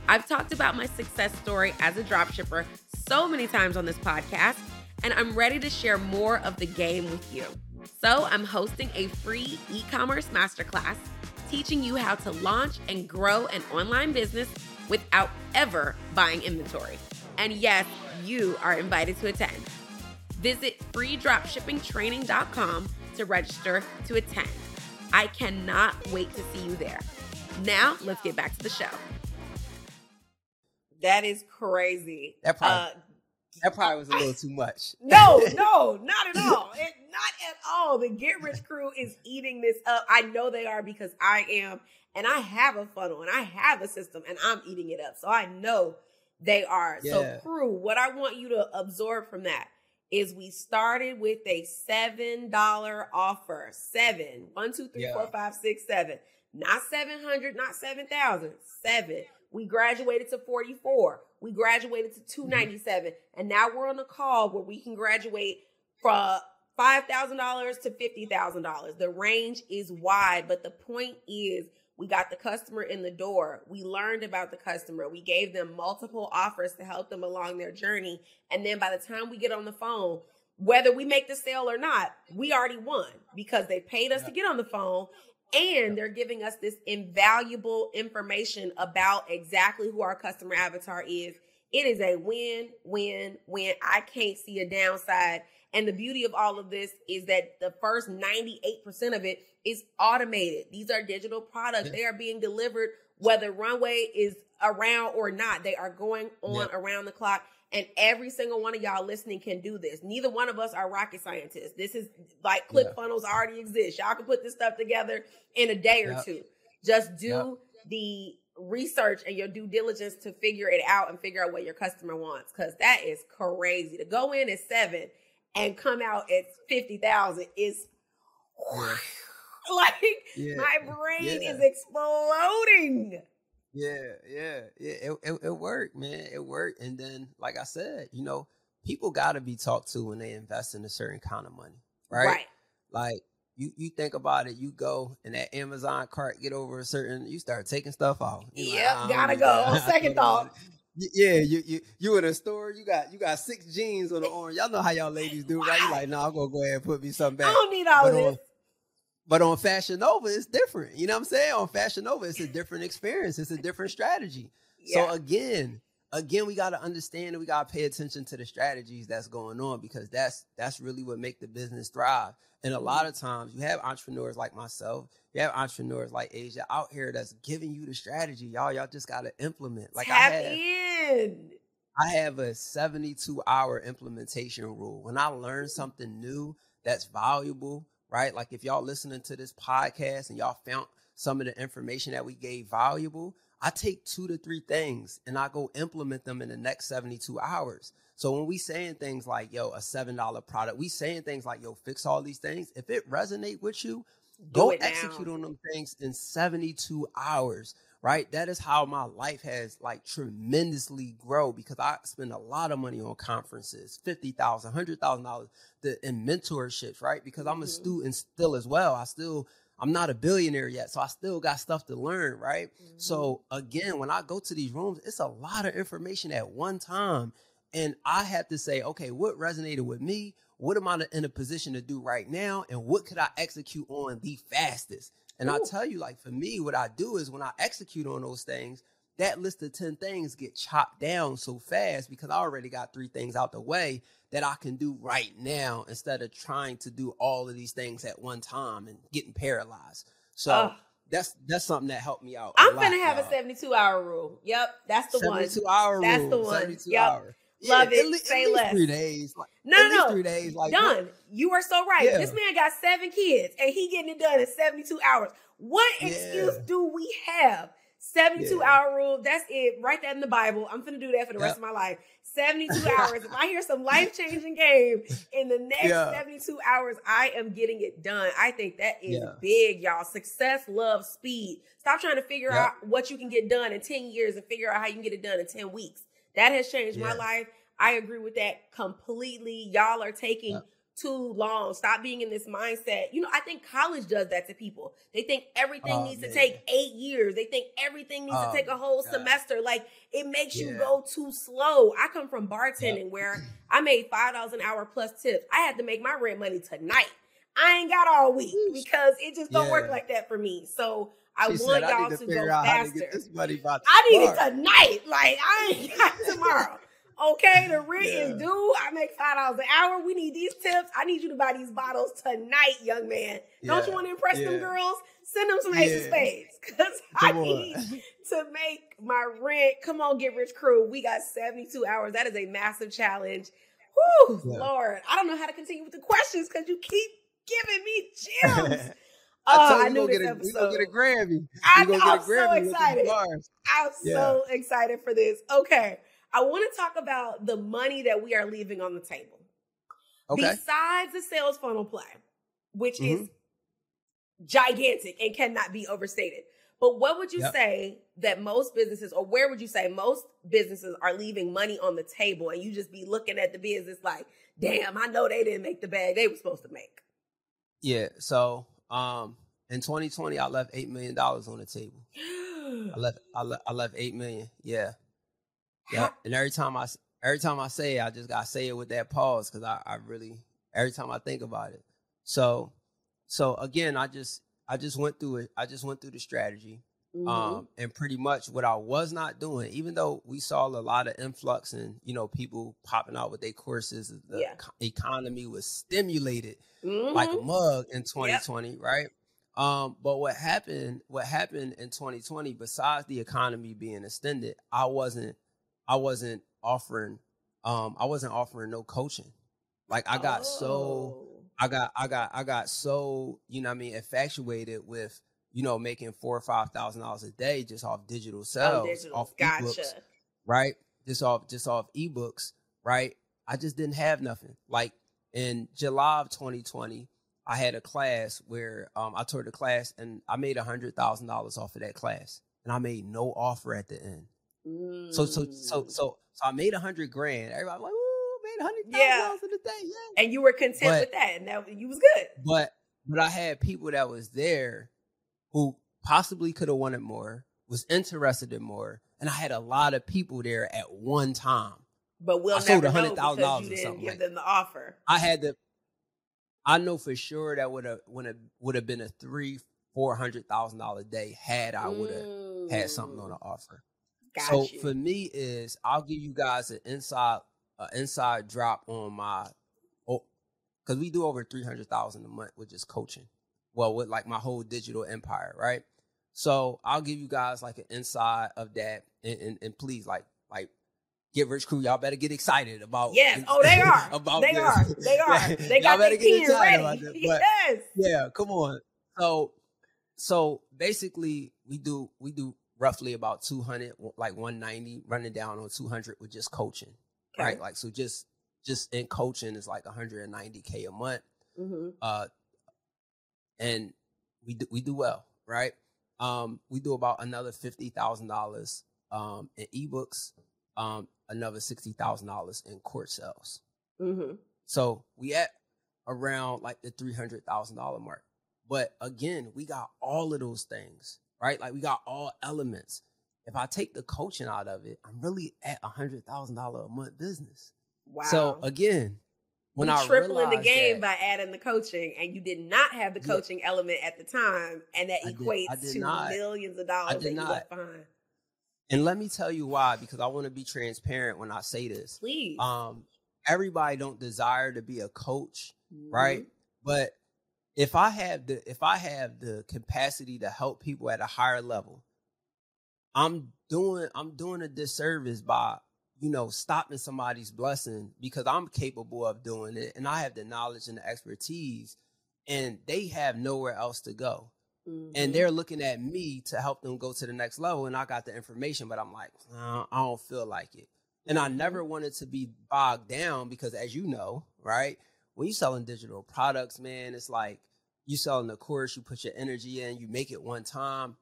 I've talked about my success story as a dropshipper so many times on this podcast, and I'm ready to share more of the game with you. So, I'm hosting a free e commerce masterclass teaching you how to launch and grow an online business without ever buying inventory. And yes, you are invited to attend. Visit freedropshippingtraining.com to register to attend. I cannot wait to see you there. Now, let's get back to the show. That is crazy. That probably, uh, that probably was a little too much. No, no, not at all. It, not at all. The Get Rich crew is eating this up. I know they are because I am, and I have a funnel and I have a system, and I'm eating it up. So I know they are. Yeah. So, crew, what I want you to absorb from that is we started with a seven dollar offer. Seven. One, two, three, yeah. four, five, six, seven. Not seven hundred, not seven thousand. Seven. We graduated to 44. We graduated to 297. Mm-hmm. And now we're on a call where we can graduate from $5,000 to $50,000. The range is wide, but the point is we got the customer in the door. We learned about the customer. We gave them multiple offers to help them along their journey. And then by the time we get on the phone, whether we make the sale or not, we already won because they paid us to get on the phone and they're giving us this invaluable information about exactly who our customer avatar is. It is a win, win, win. I can't see a downside. And the beauty of all of this is that the first 98% of it is automated. These are digital products. They are being delivered whether runway is around or not. They are going on around the clock. And every single one of y'all listening can do this. Neither one of us are rocket scientists. This is like ClickFunnels yeah. already exists. Y'all can put this stuff together in a day or yep. two. Just do yep. the research and your due diligence to figure it out and figure out what your customer wants. Cause that is crazy. To go in at seven and come out at 50,000 is like yeah. my brain is exploding. Yeah, yeah, yeah. It, it, it worked, man. It worked. And then, like I said, you know, people got to be talked to when they invest in a certain kind of money, right? Right. Like you, you think about it. You go and that Amazon cart get over a certain. You start taking stuff off. Yeah, like, gotta go. Second thought. Yeah, you you you in a store, you got you got six jeans on the arm. Y'all know how y'all ladies do, right? You like, no, nah, I'm gonna go ahead and put me something back. I don't need all but this. Um, But on Fashion Nova, it's different. You know what I'm saying? On Fashion Nova, it's a different experience. It's a different strategy. Yeah. So again, again, we got to understand and we got to pay attention to the strategies that's going on because that's that's really what make the business thrive. And a lot mm-hmm. of times, you have entrepreneurs like myself, you have entrepreneurs like Asia out here that's giving you the strategy. Y'all, y'all just got to implement. Like Tap I have, in. I have a 72 hour implementation rule. When I learn something new that's valuable right? Like if y'all listening to this podcast and y'all found some of the information that we gave valuable, I take two to three things and I go implement them in the next 72 hours. So when we saying things like, yo, a $7 product, we saying things like, yo, fix all these things. If it resonate with you, Do go execute on them things in 72 hours right? That is how my life has like tremendously grow because I spend a lot of money on conferences, fifty thousand, hundred thousand dollars, the in mentorships, right? Because I'm a mm-hmm. student still as well. I still I'm not a billionaire yet, so I still got stuff to learn, right? Mm-hmm. So again, when I go to these rooms, it's a lot of information at one time. And I have to say, okay, what resonated with me? What am I in a position to do right now? And what could I execute on the fastest? And Ooh. I tell you, like for me, what I do is when I execute on those things, that list of 10 things get chopped down so fast because I already got three things out the way that I can do right now instead of trying to do all of these things at one time and getting paralyzed. So uh, that's that's something that helped me out. I'm gonna have y'all. a 72 hour rule. Yep, that's the 72 one. hour that's rule. That's the one. 72 yep. hour. Love yeah, it. Least, Say less. Three days. Like, no, no, Three days. Like done. What? You are so right. Yeah. This man got seven kids and he getting it done in 72 hours. What excuse yeah. do we have? 72 hour rule. That's it. Write that in the Bible. I'm gonna do that for the rest of my life. 72 hours. If I hear some life changing game in the next yeah. 72 hours, I am getting it done. I think that is big, y'all. Success, love, speed. Stop trying to figure out what you can get done in 10 years and figure out how you can get it done in 10 weeks. That has changed yeah. my life. I agree with that completely. Y'all are taking too long. Stop being in this mindset. You know, I think college does that to people. They think everything oh, needs man. to take eight years. They think everything needs oh, to take a whole God. semester. Like it makes yeah. you go too slow. I come from bartending yep. where I made five dollars an hour plus tips. I had to make my rent money tonight. I ain't got all week because it just don't yeah. work like that for me. So I she want said, y'all I to, to go faster. To I need it tonight. Like I ain't got tomorrow. Okay, the rent yeah. is due. I make five dollars an hour. We need these tips. I need you to buy these bottles tonight, young man. Yeah. Don't you want to impress yeah. them girls? Send them some ace of spades. Cause I need to make my rent. Come on, get rich crew. We got 72 hours. That is a massive challenge. Whew, Lord. I don't know how to continue with the questions because you keep giving me gems. I oh, I knew this get a, We're gonna get a Grammy. I, am so excited. I'm so excited for this. Okay. I want to talk about the money that we are leaving on the table. Okay. Besides the sales funnel play, which mm-hmm. is gigantic and cannot be overstated. But what would you yep. say that most businesses, or where would you say most businesses are leaving money on the table and you just be looking at the business like, damn, I know they didn't make the bag they were supposed to make? Yeah. So um in 2020, I left $8 million on the table. I left, I left, I left 8 million. Yeah. Yeah, and every time I every time I say it, I just gotta say it with that pause because I, I really every time I think about it. So so again, I just I just went through it. I just went through the strategy. Mm-hmm. Um, and pretty much what I was not doing, even though we saw a lot of influx and you know people popping out with their courses, the yeah. economy was stimulated mm-hmm. like a mm-hmm. mug in 2020, yep. right? Um, but what happened? What happened in 2020? Besides the economy being extended, I wasn't I wasn't offering um I wasn't offering no coaching. Like I got oh. so I got I got I got so, you know I mean, infatuated with, you know, making four or five thousand dollars a day just off digital sales, oh, digital. off gotcha. ebooks, right? Just off just off ebooks, right? I just didn't have nothing. Like in July of 2020, I had a class where um, I taught a class and I made a hundred thousand dollars off of that class, and I made no offer at the end. So so so mm. so so I made a hundred grand. Everybody like, ooh, made a hundred thousand yeah. dollars in a day. Yeah. And you were content but, with that, and that you was good. But but I had people that was there who possibly could have wanted more, was interested in more, and I had a lot of people there at one time. But we'll I sold a hundred thousand dollars or something. Give like them the offer. I had to. I know for sure that would have would have would have been a three four hundred thousand dollar day had I would have mm. had something on the mm. offer. Got so you. for me is I'll give you guys an inside uh, inside drop on my oh because we do over three hundred thousand a month with just coaching. Well, with like my whole digital empire, right? So I'll give you guys like an inside of that, and, and, and please like like get rich crew. Y'all better get excited about. Yes. Oh, they are. about they this. are. They are. They got their pen ready. But, yes. Yeah. Come on. So so basically, we do we do roughly about 200 like 190 running down on 200 with just coaching okay. right like so just just in coaching is like 190k a month mm-hmm. uh and we do we do well right um we do about another $50000 um in ebooks um another $60000 in court sales mm-hmm. so we at around like the $300000 mark but again we got all of those things right? Like we got all elements. If I take the coaching out of it, I'm really at a hundred thousand dollar a month business. Wow. So again, when I tripling the game by adding the coaching, and you did not have the coaching yeah, element at the time, and that equates did, I did to not. millions of dollars I did that not. you left behind. And let me tell you why, because I want to be transparent when I say this. Please. Um, everybody don't desire to be a coach, Mhm. right? But if I have the if I have the capacity to help people at a higher level, I'm doing I'm doing a disservice by you know stopping somebody's blessing because I'm capable of doing it and I have the knowledge and the expertise and they have nowhere else to go. Mhm. and they're looking at me to help them go to the next level and i got the information but i'm like "Uh, i don't feel like it. And i never wanted to be bogged down because as you know right when you're selling digital products man it's like you selling a course you put your energy in you make it one time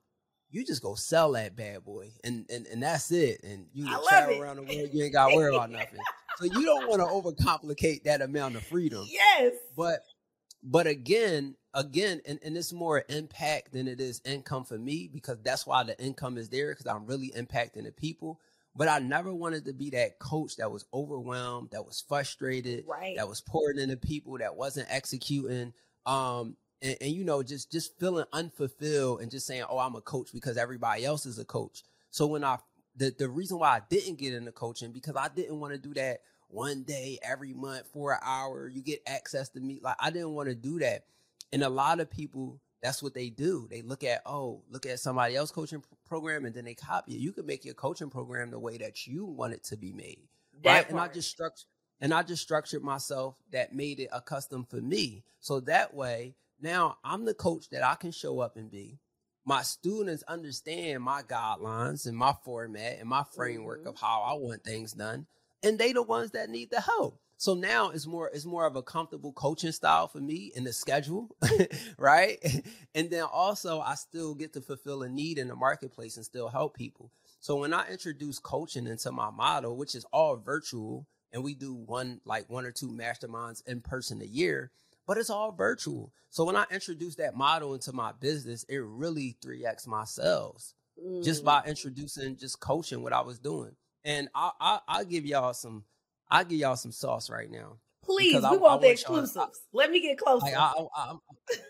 you just go sell that bad boy and and, and that's it and you travel it. around the world you ain't got to worry about nothing so you don't want to overcomplicate that amount of freedom yes. but but again again and, and it's more impact than it is income for me because that's why the income is there because i'm really impacting the people but i never wanted to be that coach that was overwhelmed that was frustrated right. that was pouring into people that wasn't executing um and, and you know just just feeling unfulfilled and just saying oh i'm a coach because everybody else is a coach. So when i the, the reason why i didn't get into coaching because i didn't want to do that one day every month for an hour you get access to me like i didn't want to do that. And a lot of people that's what they do. They look at oh look at somebody else coaching program and then they copy it. You can make your coaching program the way that you want it to be made That right and i just structured and i just structured myself that made it a custom for me. So that way now i'm the coach that i can show up and be. My students understand my guidelines and my format and my framework Mhm. of how i want things done and they the ones that need the help. So now it's more it's more of a comfortable coaching style for me in the schedule right? And then also i still get to fulfill a need in the marketplace and still help people. So when i introduce coaching into my model which is all virtual and we do one like one or two masterminds in person a year but it's all virtual so when i introduced that model into my business it really 3x my sales just Mm. by introducing just coaching what I was doing. And I I I'll give y'all some I'll give y'all some sauce right now. Please, because we I- want I the exclusives. Let me get closer. Like I, I, I'm,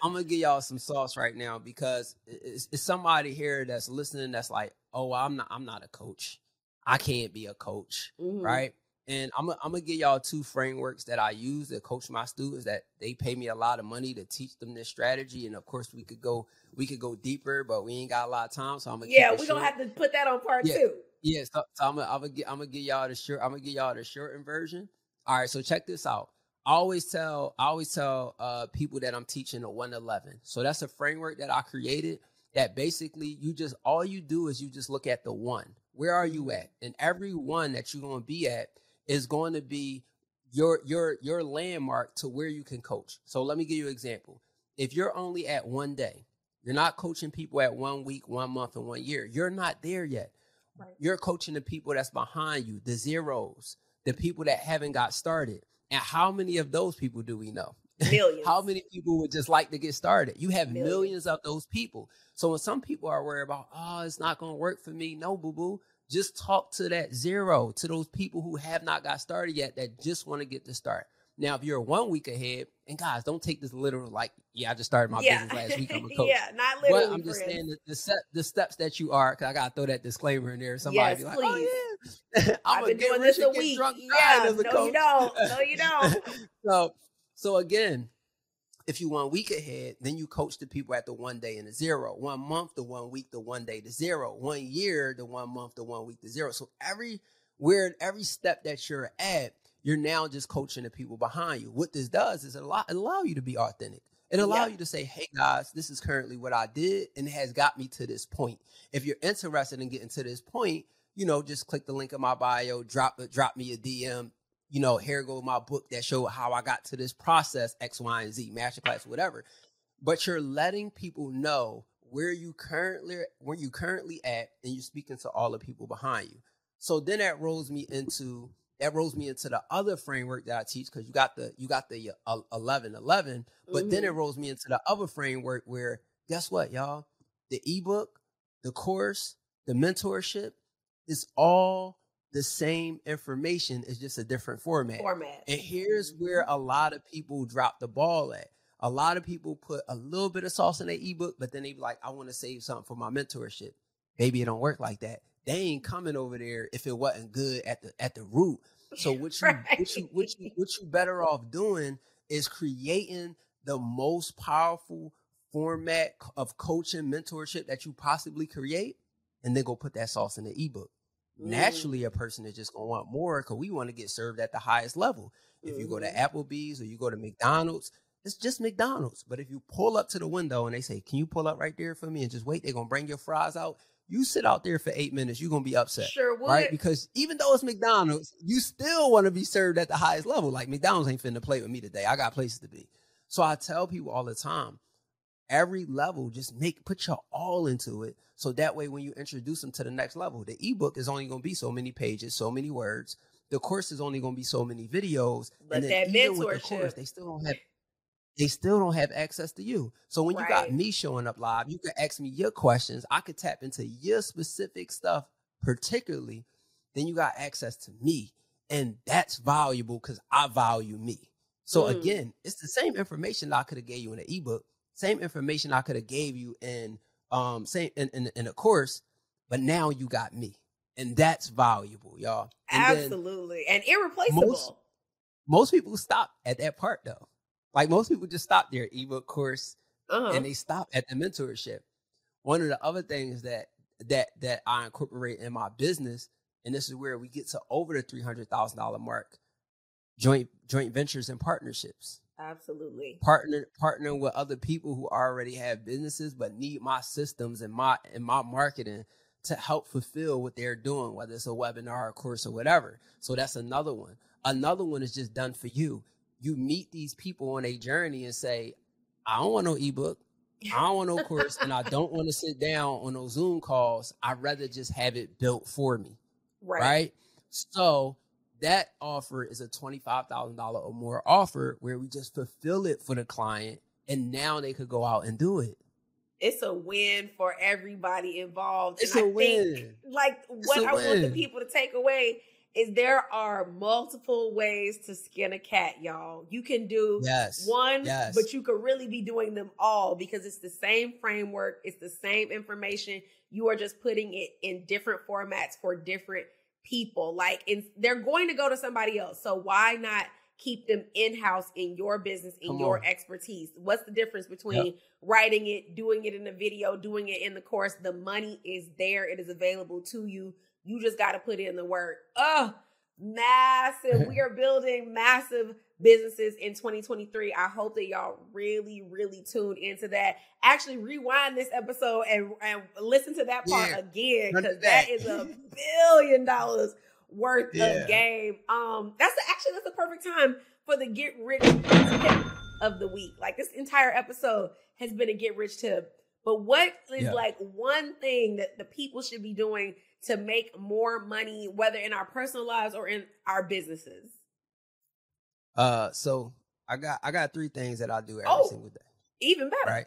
I'm gonna give y'all some sauce right now because it's, it's somebody here that's listening that's like, oh, I'm not I'm not a coach. I can't be a coach, Mhm. right? And I'm gonna I'm give y'all two frameworks that I use to coach my students that they pay me a lot of money to teach them this strategy. And of course, we could go we could go deeper, but we ain't got a lot of time, so I'm gonna Yeah, we're gonna have to put that on part Yeah. two. Yeah, so, so I'm gonna I'm gonna get I'm gonna give y'all the short I'm gonna give y'all the shortened version. All right, so check this out. I always tell I always tell uh people that I'm teaching a 111. So that's a framework that I created that basically you just all you do is you just look at the one. Where are you at? And every one that you're gonna be at is going to be your your your landmark to where you can coach. So let me give you an example. If you're only at one day, you're not coaching people at one week, one month, and one year. You're not there yet. Right. You're coaching the people that's behind you, the zeros, the people that haven't got started. And how many of those people do we know? Millions. How many people would just like to get started? You have Millions. millions of those people. So when some people are worried about, oh, it's not going to work for me, no, boo boo. Just talk to that zero, to those people who have not got started yet that just want to get to start. Now, if you're one week ahead, and guys, don't take this literal like, yeah, I just started my yeah. business last week. I'm a coach. yeah, not literally. But I'm just friends. saying the, the, step, the steps that you are, because I got to throw that disclaimer in there. Somebody Yes, be like, oh, please. oh, yeah. I'm I've been doing this a week. drunk Yeah, as a no, coach. you don't. No, you don't. so, so again, if you one week ahead, then you coach the people at the one day and the zero, one month, the one week, the one day, the zero, one year, the one month, the one week, the zero. So every where every step that you're at, you're now just coaching the people behind you. What this does is it allow, it allow you to be authentic. It allow Yeah. you to say, "Hey guys, this is currently what I did, and it has got me to this point." If you're interested in getting to this point, you know, just click the link in my bio, drop drop me a DM. You know, here go my book that show how I got to this process X, Y, and Z, masterclass, whatever. But you're letting people know where you currently where you currently at, and you're speaking to all the people behind you. So then that rolls me into that rolls me into the other framework that I teach because you got the you got the uh, 11 11 but then it rolls me into the other framework where guess what y'all the ebook the course the mentorship is all the same information it's just a different format format. and here's Mm-hmm. where a lot of people drop the ball at. A lot of people put a little bit of sauce in their ebook, but then they be like, I want to save something for my mentorship. Maybe it don't work like that. they ain't coming over there if it wasn't good at the at the root. So what you right. what you what you what you better off doing is creating the most powerful format of coaching mentorship that you possibly create, and then go put that sauce in the ebook. Mm. Naturally, a person is just gonna want more because we want to get served at the highest level. If mm-hmm. you go to mm-hmm. Applebee's or you go to McDonald's, it's just McDonald's. But if you pull up to the window and they say, "Can you pull up right there for me?" and just wait, they're gonna bring your fries out. You sit out there for eight minutes, you're gonna be upset. Sure would. Right? Because even though it's McDonald's, you still want to be served at the highest level. Like McDonald's ain't finna play with me today. I got places to be. So I tell people all the time, every level, just make put your all into it. So that way when you introduce them to the next level, the ebook is only gonna be so many pages, so many words. The course is only gonna be so many videos. But and then that even with the course, they still don't have they still don't have access to you. So when right. you got me showing up live, you can ask me your questions. I could tap into your specific stuff, particularly. Then you got access to me. And that's valuable because I value me. So mm. again, it's the same information I could have gave you in an ebook, same information I could have gave you in um same in, in, in a course, but now you got me. And that's valuable, y'all. And Absolutely. And irreplaceable. Most, most people stop at that part though. Like most people just stop their ebook course uh-huh. and they stop at the mentorship. One of the other things that that that I incorporate in my business, and this is where we get to over the three hundred thousand dollar mark, joint joint ventures and partnerships. Absolutely. Partner partner with other people who already have businesses but need my systems and my and my marketing to help fulfill what they're doing, whether it's a webinar, a course, or whatever. So that's another one. Another one is just done for you you meet these people on a journey and say, I don't want no ebook. I don't want no course, and I don't want to sit down on those Zoom calls. I'd rather just have it built for me. Right. right? So that offer is a $25,000 or more offer where we just fulfill it for the client and now they could go out and do it. It's a win for everybody involved. It's and a I win. Think, like what I win. want the people to take away is there are multiple ways to skin a cat, y'all. You can do yes, one, yes. but you could really be doing them all because it's the same framework, it's the same information. You are just putting it in different formats for different people. Like, in, they're going to go to somebody else. So why not keep them in house in your business, in Come your on. expertise? What's the difference between yep. writing it, doing it in a video, doing it in the course? The money is there, it is available to you you just got to put in the work. Oh, massive. we are building massive businesses in 2023. I hope that y'all really, really tuned into that. Actually, rewind this episode and, and listen to that part yeah, again because that is a billion dollars worth yeah. of game. Um, that's the, actually that's the perfect time for the get rich tip of the week. Like this entire episode has been a get rich tip. But what is yeah. like one thing that the people should be doing to make more money, whether in our personal lives or in our businesses? Uh, so I got I got three things that I do every oh, single day. Even better, right?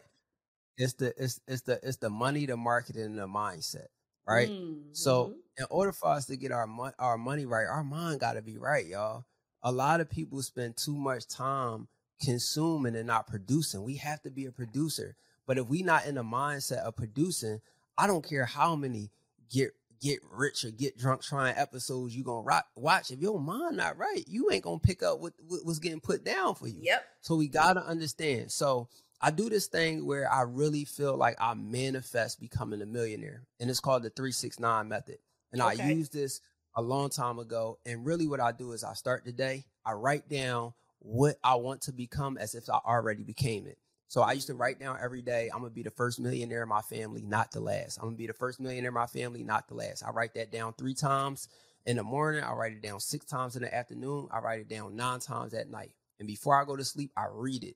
It's the it's it's the it's the money, the marketing, and the mindset, right? Mm-hmm. So in order for us to get our money our money right, our mind got to be right, y'all. A lot of people spend too much time consuming and not producing. We have to be a producer, but if we not in the mindset of producing, I don't care how many get get rich or get drunk trying episodes you gonna rock, watch. If your mind not right you ain't gonna pick up what, what what's getting put down for you. Yep. So we gotta understand. So i do this thing where i really feel like i manifest becoming a millionaire and it's called the 369 method. And okay. i used this a long time ago and really what i do is i start the day i write down what i want to become as if i already became it so I used to write down every day, I'm gonna be the first millionaire in my family, not the last. I'm gonna be the first millionaire in my family, not the last. I write that down three times in the morning. I write it down six times in the afternoon. I write it down nine times at night. And before I go to sleep, I read it.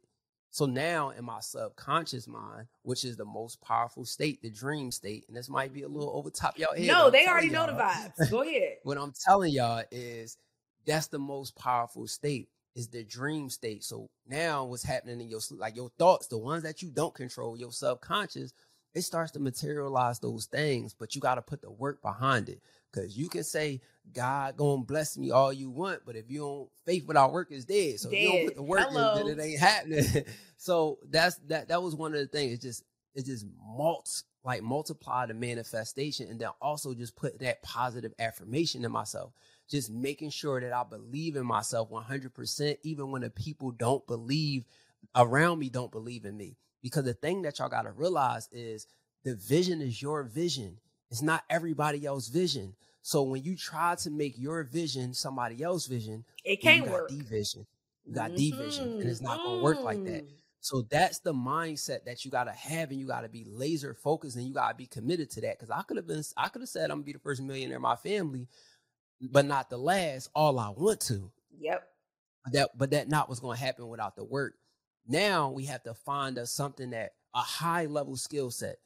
So now in my subconscious mind, which is the most powerful state, the dream state, and this might be a little over top y'all head. No, they already know the vibes. Go ahead. what I'm telling y'all is that's the most powerful state is the dream state. So now what's happening in your like your thoughts, the ones that you don't control, your subconscious, it starts to materialize those things, but you got to put the work behind it. Cause you can say God gonna bless me all you want, but if you don't faith without work is dead. So dead. if you don't put the work Hello. in, then it ain't happening. so that's that that was one of the things. It's just it just multi like multiply the manifestation and then also just put that positive affirmation in myself. Just making sure that I believe in myself 100%, even when the people don't believe around me, don't believe in me. Because the thing that y'all got to realize is the vision is your vision. It's not everybody else's vision. So when you try to make your vision somebody else's vision, it can't you work. Division. You got mm-hmm. division, and it's not gonna work like that. Mm. So that's the mindset that you gotta have, and you gotta be laser focused, and you gotta be committed to that. Because I could have been, I could have said I'm gonna be the first millionaire in my family, but not the last. All I want to. Yep. That, but that not was gonna happen without the work. Now we have to find us something that a high level skill set,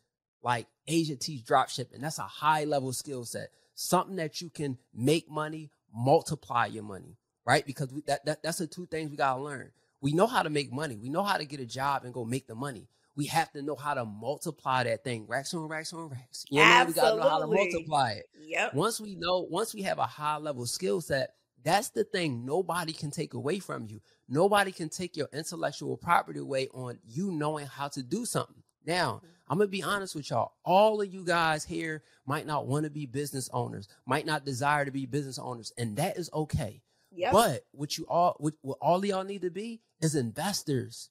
like Asia Teach drop shipping. That's a high level skill set. Something that you can make money, multiply your money, right? Because we, that, that that's the two things we gotta learn. We know how to make money. We know how to get a job and go make the money. We have to know how to multiply that thing, racks on racks on racks. You know Absolutely. We gotta know how to multiply it. Yep. Once we know, once we have a high level skill set, that's the thing nobody can take away from you. Nobody can take your intellectual property away on you knowing how to do something. Now. Mm-hmm. I'm gonna be honest with y'all. All of you guys here might not want to be business owners, might not desire to be business owners, and that is okay. Yep. But what you all what, what all y'all need to be is investors.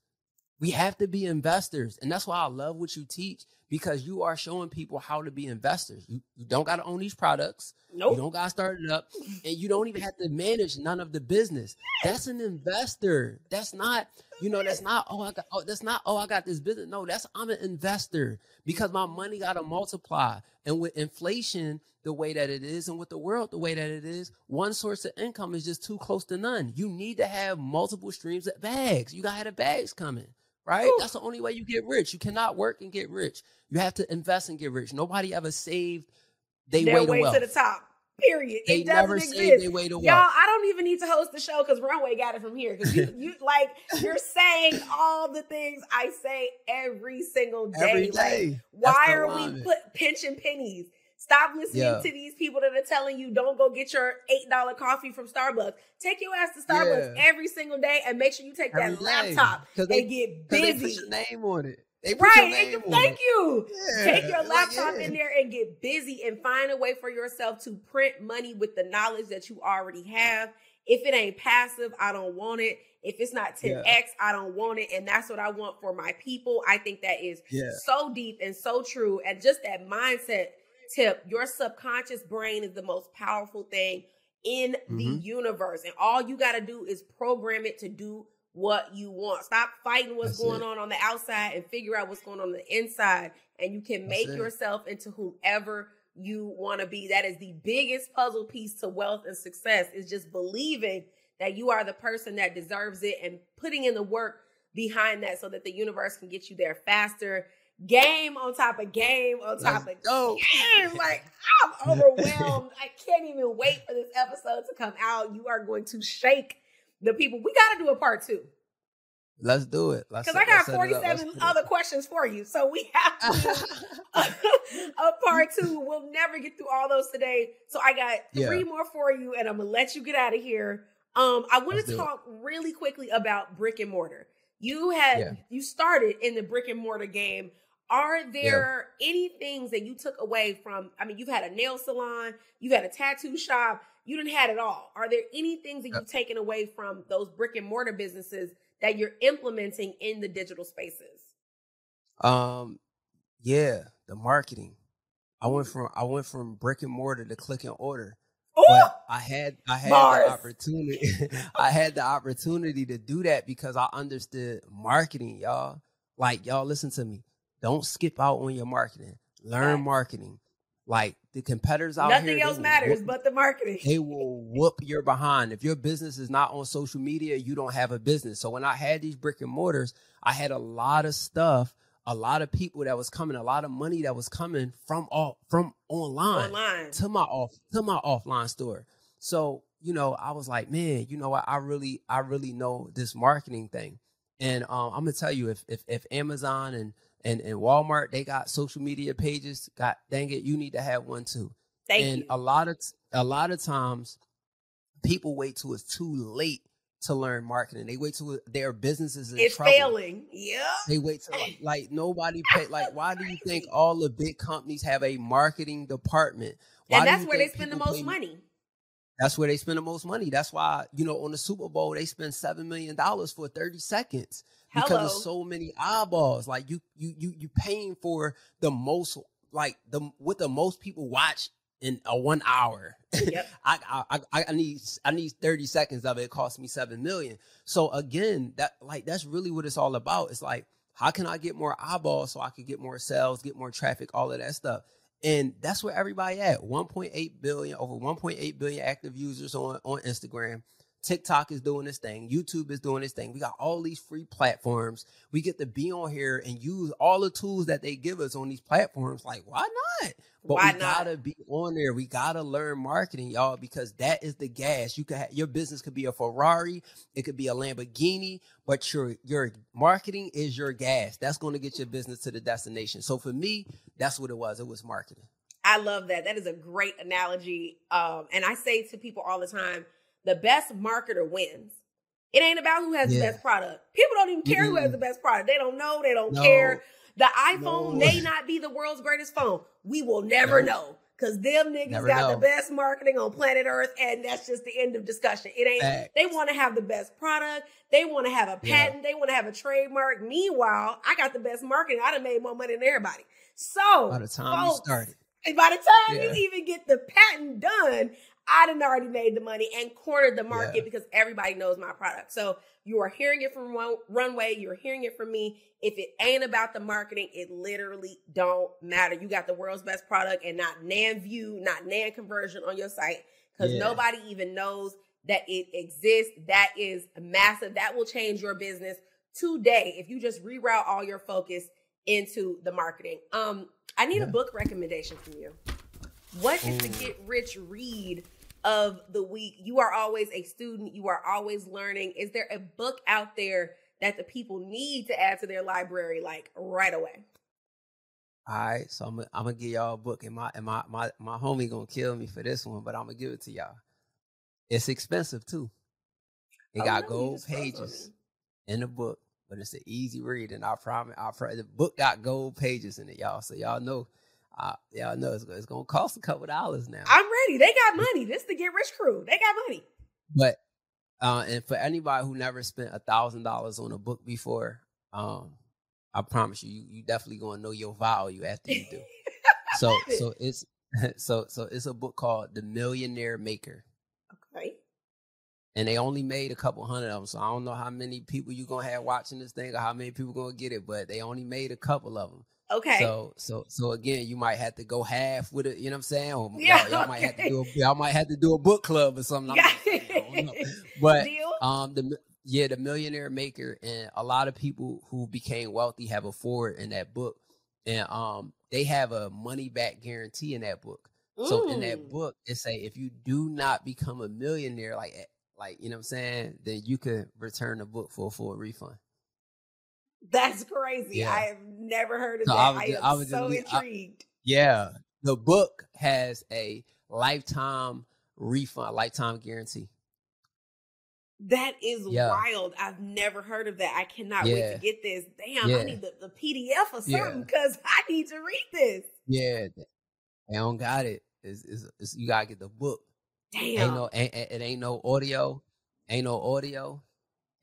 We have to be investors. And that's why I love what you teach because you are showing people how to be investors. You, you don't got to own these products. Nope. You don't got to start it up. And you don't even have to manage none of the business. That's an investor. That's not, you know, that's not, oh, I got, oh, that's not, oh, I got this business. No, that's, I'm an investor because my money got to multiply. And with inflation the way that it is and with the world the way that it is, one source of income is just too close to none. You need to have multiple streams of bags. You got to have the bags coming right? Ooh. That's the only way you get rich. You cannot work and get rich. You have to invest and get rich. Nobody ever saved they their way, way to, the top. Period. They it never exist. saved their way to wealth. Y'all, I don't even need to host the show because Runway got it from here. Because you, you like you're saying all the things I say every single day. Every day. Like, why are we put pinching pennies? Stop listening yeah. to these people that are telling you don't go get your $8 coffee from Starbucks. Take your ass to Starbucks yeah. every single day and make sure you take every that laptop they, and get busy. They put your name on it. right. thank you. Yeah. Take your laptop like, in there and get busy and find a way for yourself to print money with the knowledge that you already have. If it ain't passive, I don't want it. If it's not 10x, yeah. I don't want it. And that's what I want for my people. I think that is yeah. so deep and so true. And just that mindset tip your subconscious brain is the most powerful thing in mm-hmm. the universe. And all you got to do is program it to do what you want. Stop fighting what's That's going it. on on the outside and figure out what's going on, on the inside. And you can make yourself into whomever you want to be. That is the biggest puzzle piece to wealth and success is just believing that you are the person that deserves it and putting in the work behind that so that the universe can get you there faster game on top of game on top Let's of go. game. Like I'm overwhelmed. I can't even wait for this episode to come out. You are going to shake the people. We got to do a part two. Let's do it. Because I got 47 other questions for you. So we have to a, a part two. We'll never get through all those today. So I got three yeah. more for you, and I'm gonna let you get out of here. Um, I want to talk it. really quickly about brick and mortar. You had yeah. you started in the brick and mortar game are there yeah. any things that you took away from? I mean, you've had a nail salon, you've had a tattoo shop, you didn't had it all. Are there any things that you've taken away from those brick and mortar businesses that you're implementing in the digital spaces? Um, yeah, the marketing. I went from I went from brick and mortar to click and order. Ooh! But I had I had Mars. the opportunity I had the opportunity to do that because I understood marketing, y'all. Like y'all listen to me. Don't skip out on your marketing. Learn marketing. Like the competitors out Nothing here. Nothing else matters whoop, but the marketing. They will whoop your behind. If your business is not on social media, you don't have a business. So when I had these brick and mortars, I had a lot of stuff, a lot of people that was coming, a lot of money that was coming from all from online, online. to my off to my offline store. So you know, I was like, man, you know what? I really, I really know this marketing thing. And um, I'm gonna tell you, if if if Amazon and and and Walmart they got social media pages. God dang it, you need to have one too. Thank and you. a lot of a lot of times people wait till it's too late to learn marketing. They wait till their in it's trouble. failing. Yeah. They wait till like nobody pay. Like, why do you think all the big companies have a marketing department? Why and that's where they spend the most pay- money. That's where they spend the most money. That's why you know on the Super Bowl they spend seven million dollars for thirty seconds because Hello. of so many eyeballs. Like you, you, you, you paying for the most, like the what the most people watch in a one hour. Yep. I, I, I, I need, I need thirty seconds of it. It cost me seven million. So again, that like that's really what it's all about. It's like how can I get more eyeballs so I can get more sales, get more traffic, all of that stuff. And that's where everybody at. 1.8 billion, over 1.8 billion active users on, on Instagram. TikTok is doing this thing. YouTube is doing this thing. We got all these free platforms. We get to be on here and use all the tools that they give us on these platforms. Like, why not? But Why we not? gotta be on there. We gotta learn marketing, y'all, because that is the gas. You could have your business could be a Ferrari, it could be a Lamborghini, but your your marketing is your gas. That's going to get your business to the destination. So for me, that's what it was. It was marketing. I love that. That is a great analogy. Um, and I say to people all the time, the best marketer wins. It ain't about who has the best product. People don't even care who has the best product. They don't know. They don't No. care. The iPhone No. may not be the world's greatest phone. We will never No. know. Cause them niggas Never got the best marketing on planet Earth, and that's just the end of discussion. It ain't. Facts. They want to have the best product. They want to have a Yeah. patent. They want to have a trademark. Meanwhile, I got the best marketing. I done made more money than everybody. So By the time you started. by the time Yeah. you even get the patent done, I done already made the money and cornered the market Yeah. because everybody knows my product. So you are hearing it from Run- Runway. You're hearing it from me. If it ain't about the marketing, it literally don't matter. You got the world's best product and not nan view, not nan conversion on your site because Yeah. nobody even knows that it exists. That is massive. That will change your business today if you just reroute all your focus into the marketing. Um, I need a book recommendation from you. What is the get rich read of the week? You are always a student, you are always learning. Is there a book out there that the people need to add to their library like right away? All right, so I'm gonna I'm gonna give y'all a book, and my and my my my homie gonna kill me for this one, but I'm gonna give it to y'all. It's expensive too. It Oh, got no, gold just froze on pages in the book, but it's an easy read, and I promise, I pro- the book got gold pages in it, y'all. So y'all know, uh, y'all know it's, it's gonna cost a couple dollars now. I'm ready. They got money. This the get rich crew. They got money. But uh, and for anybody who never spent a thousand dollars on a book before, um, I promise you, you, you definitely gonna know your value after you do. so so it's so so it's a book called The Millionaire Maker, Okay. and they only made a couple hundred of them. So I don't know how many people you gonna have watching this thing or how many people gonna get it, but they only made a couple of them. Okay. So so so again, you might have to go half with it. You know what I'm saying? Or Yeah, y'all, y'all might have to do a, y'all might have to do a book club or something. Yeah. saying, I don't know. But Deal. um, the yeah, the millionaire maker, and a lot of people who became wealthy have a forward in that book, and um, they have a money back guarantee in that book. So in that Mm. book, it say if you do not become a millionaire, like eh, like you know what I'm saying, then you could return the book for a full refund. That's crazy. Yeah. I have never heard of So that. I I, was ju- am I so just- I- intrigued. Yeah, the book has a lifetime refund, lifetime guarantee. That is Yeah. wild. I've never heard of that. I cannot wait to get this. Damn, I need the, the PDF or something because I need to read this. Yeah, th- they don't got it. It's, it's, it's, you gotta get the book. Damn. Ain't no, ain't, it ain't no audio, ain't no audio,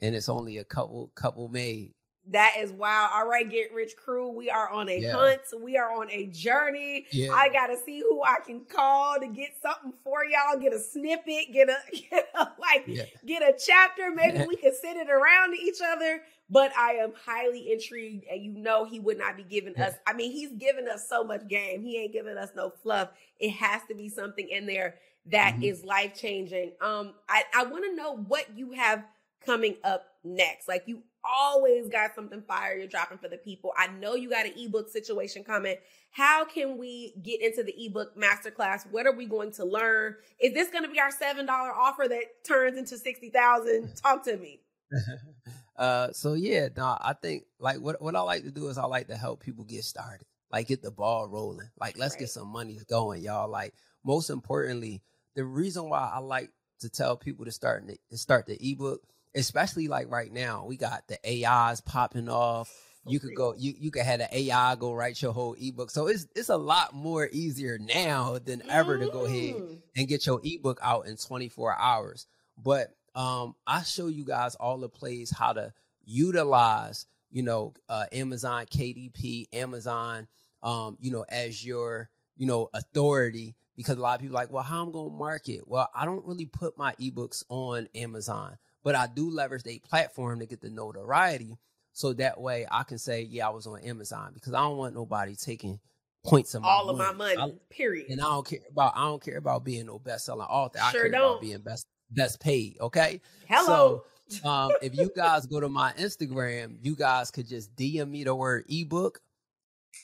and it's only a couple, couple made. That is wild. All right, Get Rich Crew. We are on a Yeah. hunt. We are on a journey. Yeah, I gotta see who I can call to get something for y'all. Get a snippet. Get a, get a like yeah, get a chapter. Maybe we can send it around to each other. But I am highly intrigued, and you know he would not be giving us. I mean, he's giving us so much game. He ain't giving us no fluff. It has to be something in there that Mhm. is life changing. Um, I I want to know what you have coming up next. Like you always got something fire you're dropping for the people. I know you got an ebook situation coming. How can we get into the ebook masterclass? What are we going to learn? Is this going to be our seven dollar offer that turns into sixty thousand? Talk to me. uh, so yeah, no, I think like what what I like to do is I like to help people get started, like get the ball rolling. Like let's Right. get some money going, y'all. Like most importantly, the reason why I like to tell people to start to start the ebook especially like right now, we got the AIs popping off. You could go, you you could have an AI go write your whole ebook. So it's it's a lot more easier now than ever to go ahead Mm. and get your ebook out in 24 hours. But um, I show you guys all the plays how to utilize, you know, uh, Amazon KDP, Amazon, um, you know, as your, you know, authority. Because a lot of people are like, well, how I'm going to market? Well, I don't really put my ebooks on Amazon, but I do leverage their platform to get the notoriety. So that way I can say, yeah, I was on Amazon because I don't want nobody taking points of All of my money. money. period. And I don't care about I don't care about being no best selling author. I Sure care don't. about being best best paid. Okay. Hello. So um, if you guys go to my Instagram, you guys could just DM me the word ebook.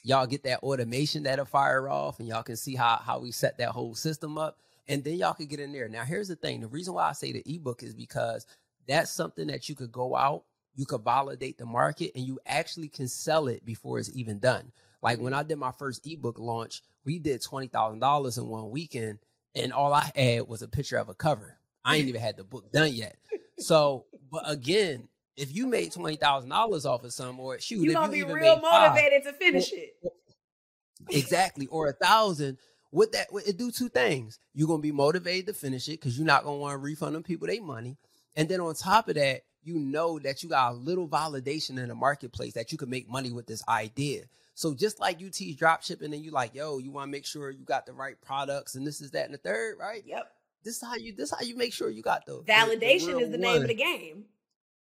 Y'all get that automation that'll fire off, and y'all can see how how we set that whole system up. And then y'all could get in there. Now, here's the thing: the reason why I say the ebook is because that's something that you could go out, you could validate the market, and you actually can sell it before it's even done. Like when I did my first ebook launch, we did twenty thousand dollars in one weekend, and all I had was a picture of a cover. I ain't even had the book done yet. So, but again, if you made twenty thousand dollars off of some, or shoot, you gonna you be even real made five, motivated to finish it. exactly, or a thousand, what that it do two things. You're gonna be motivated to finish it because you're not gonna want to refund them people their money, and then on top of that, you know that you got a little validation in the marketplace that you can make money with this idea. So just like you teach drop shipping and you like, yo, you want to make sure you got the right products and this is that and the third, right? Yep. This is how you this is how you make sure you got the the- the Validation is the name of the game.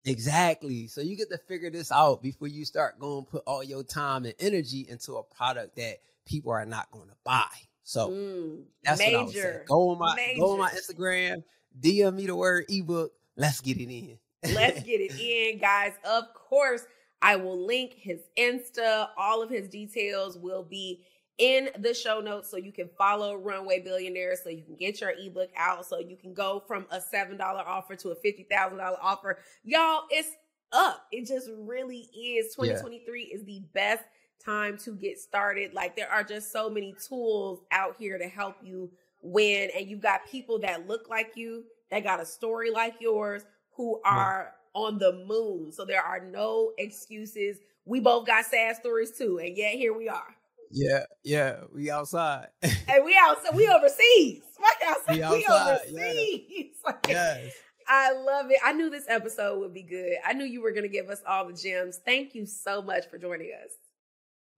Exactly. So you get to figure this out before you start going put all your time and energy into a product that people are not going to buy. So Mm, that's what I would say. major. Go on my go on my Instagram, DM me the word ebook. Let's get it in. Let's get it in, guys. Of course, I will link his Insta. All of his details will be in the show notes so you can follow Runway Billionaire so you can get your ebook out so you can go from a $7 offer to a $50,000 offer. Y'all, it's up. It just really is. Yeah. 2023 is the best time to get started. Like there are just so many tools out here to help you win and you've got people that look like you, that got a story like yours who are on the moon. So there are no excuses. We both got sad stories too, and yet here we are. Yeah, yeah, we outside. And we out, so we overseas. Fuck outside. We We, outside, yeah. overseas. Like, yes. I love it. I knew this episode would be good. I knew you were going to give us all the gems. Thank you so much for joining us.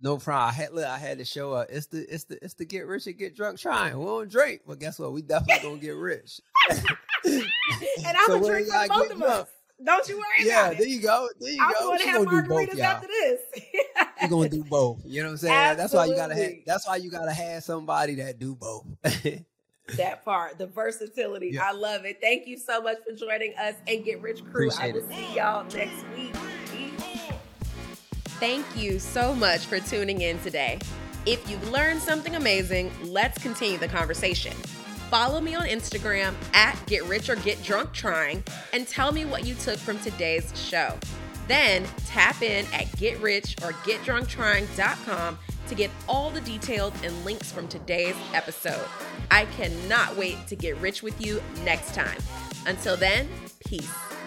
No problem. I had look, I had to show up. It's the it's the it's the get rich and get drunk trying. We don't drink, but guess what? We definitely gonna get rich. And I'm So a when drink y'all for both of us. Don't you worry Yeah, about there you go. There you I'm go. going to She have gonna do both, margaritas y'all. after this. You're gonna do both. You know what I'm saying? Absolutely. That's why you gotta have that's why you gotta have somebody that do both. that part, the versatility. Yeah. I love it. Thank you so much for joining us and Get Rich Crew. I will it. see y'all next week. Thank you so much for tuning in today. If you've learned something amazing, let's continue the conversation. Follow me on Instagram at Get Rich or Get Drunk Trying and tell me what you took from today's show. Then tap in at Get Rich or Get Drunk Trying.com to get all the details and links from today's episode. I cannot wait to get rich with you next time. Until then, peace.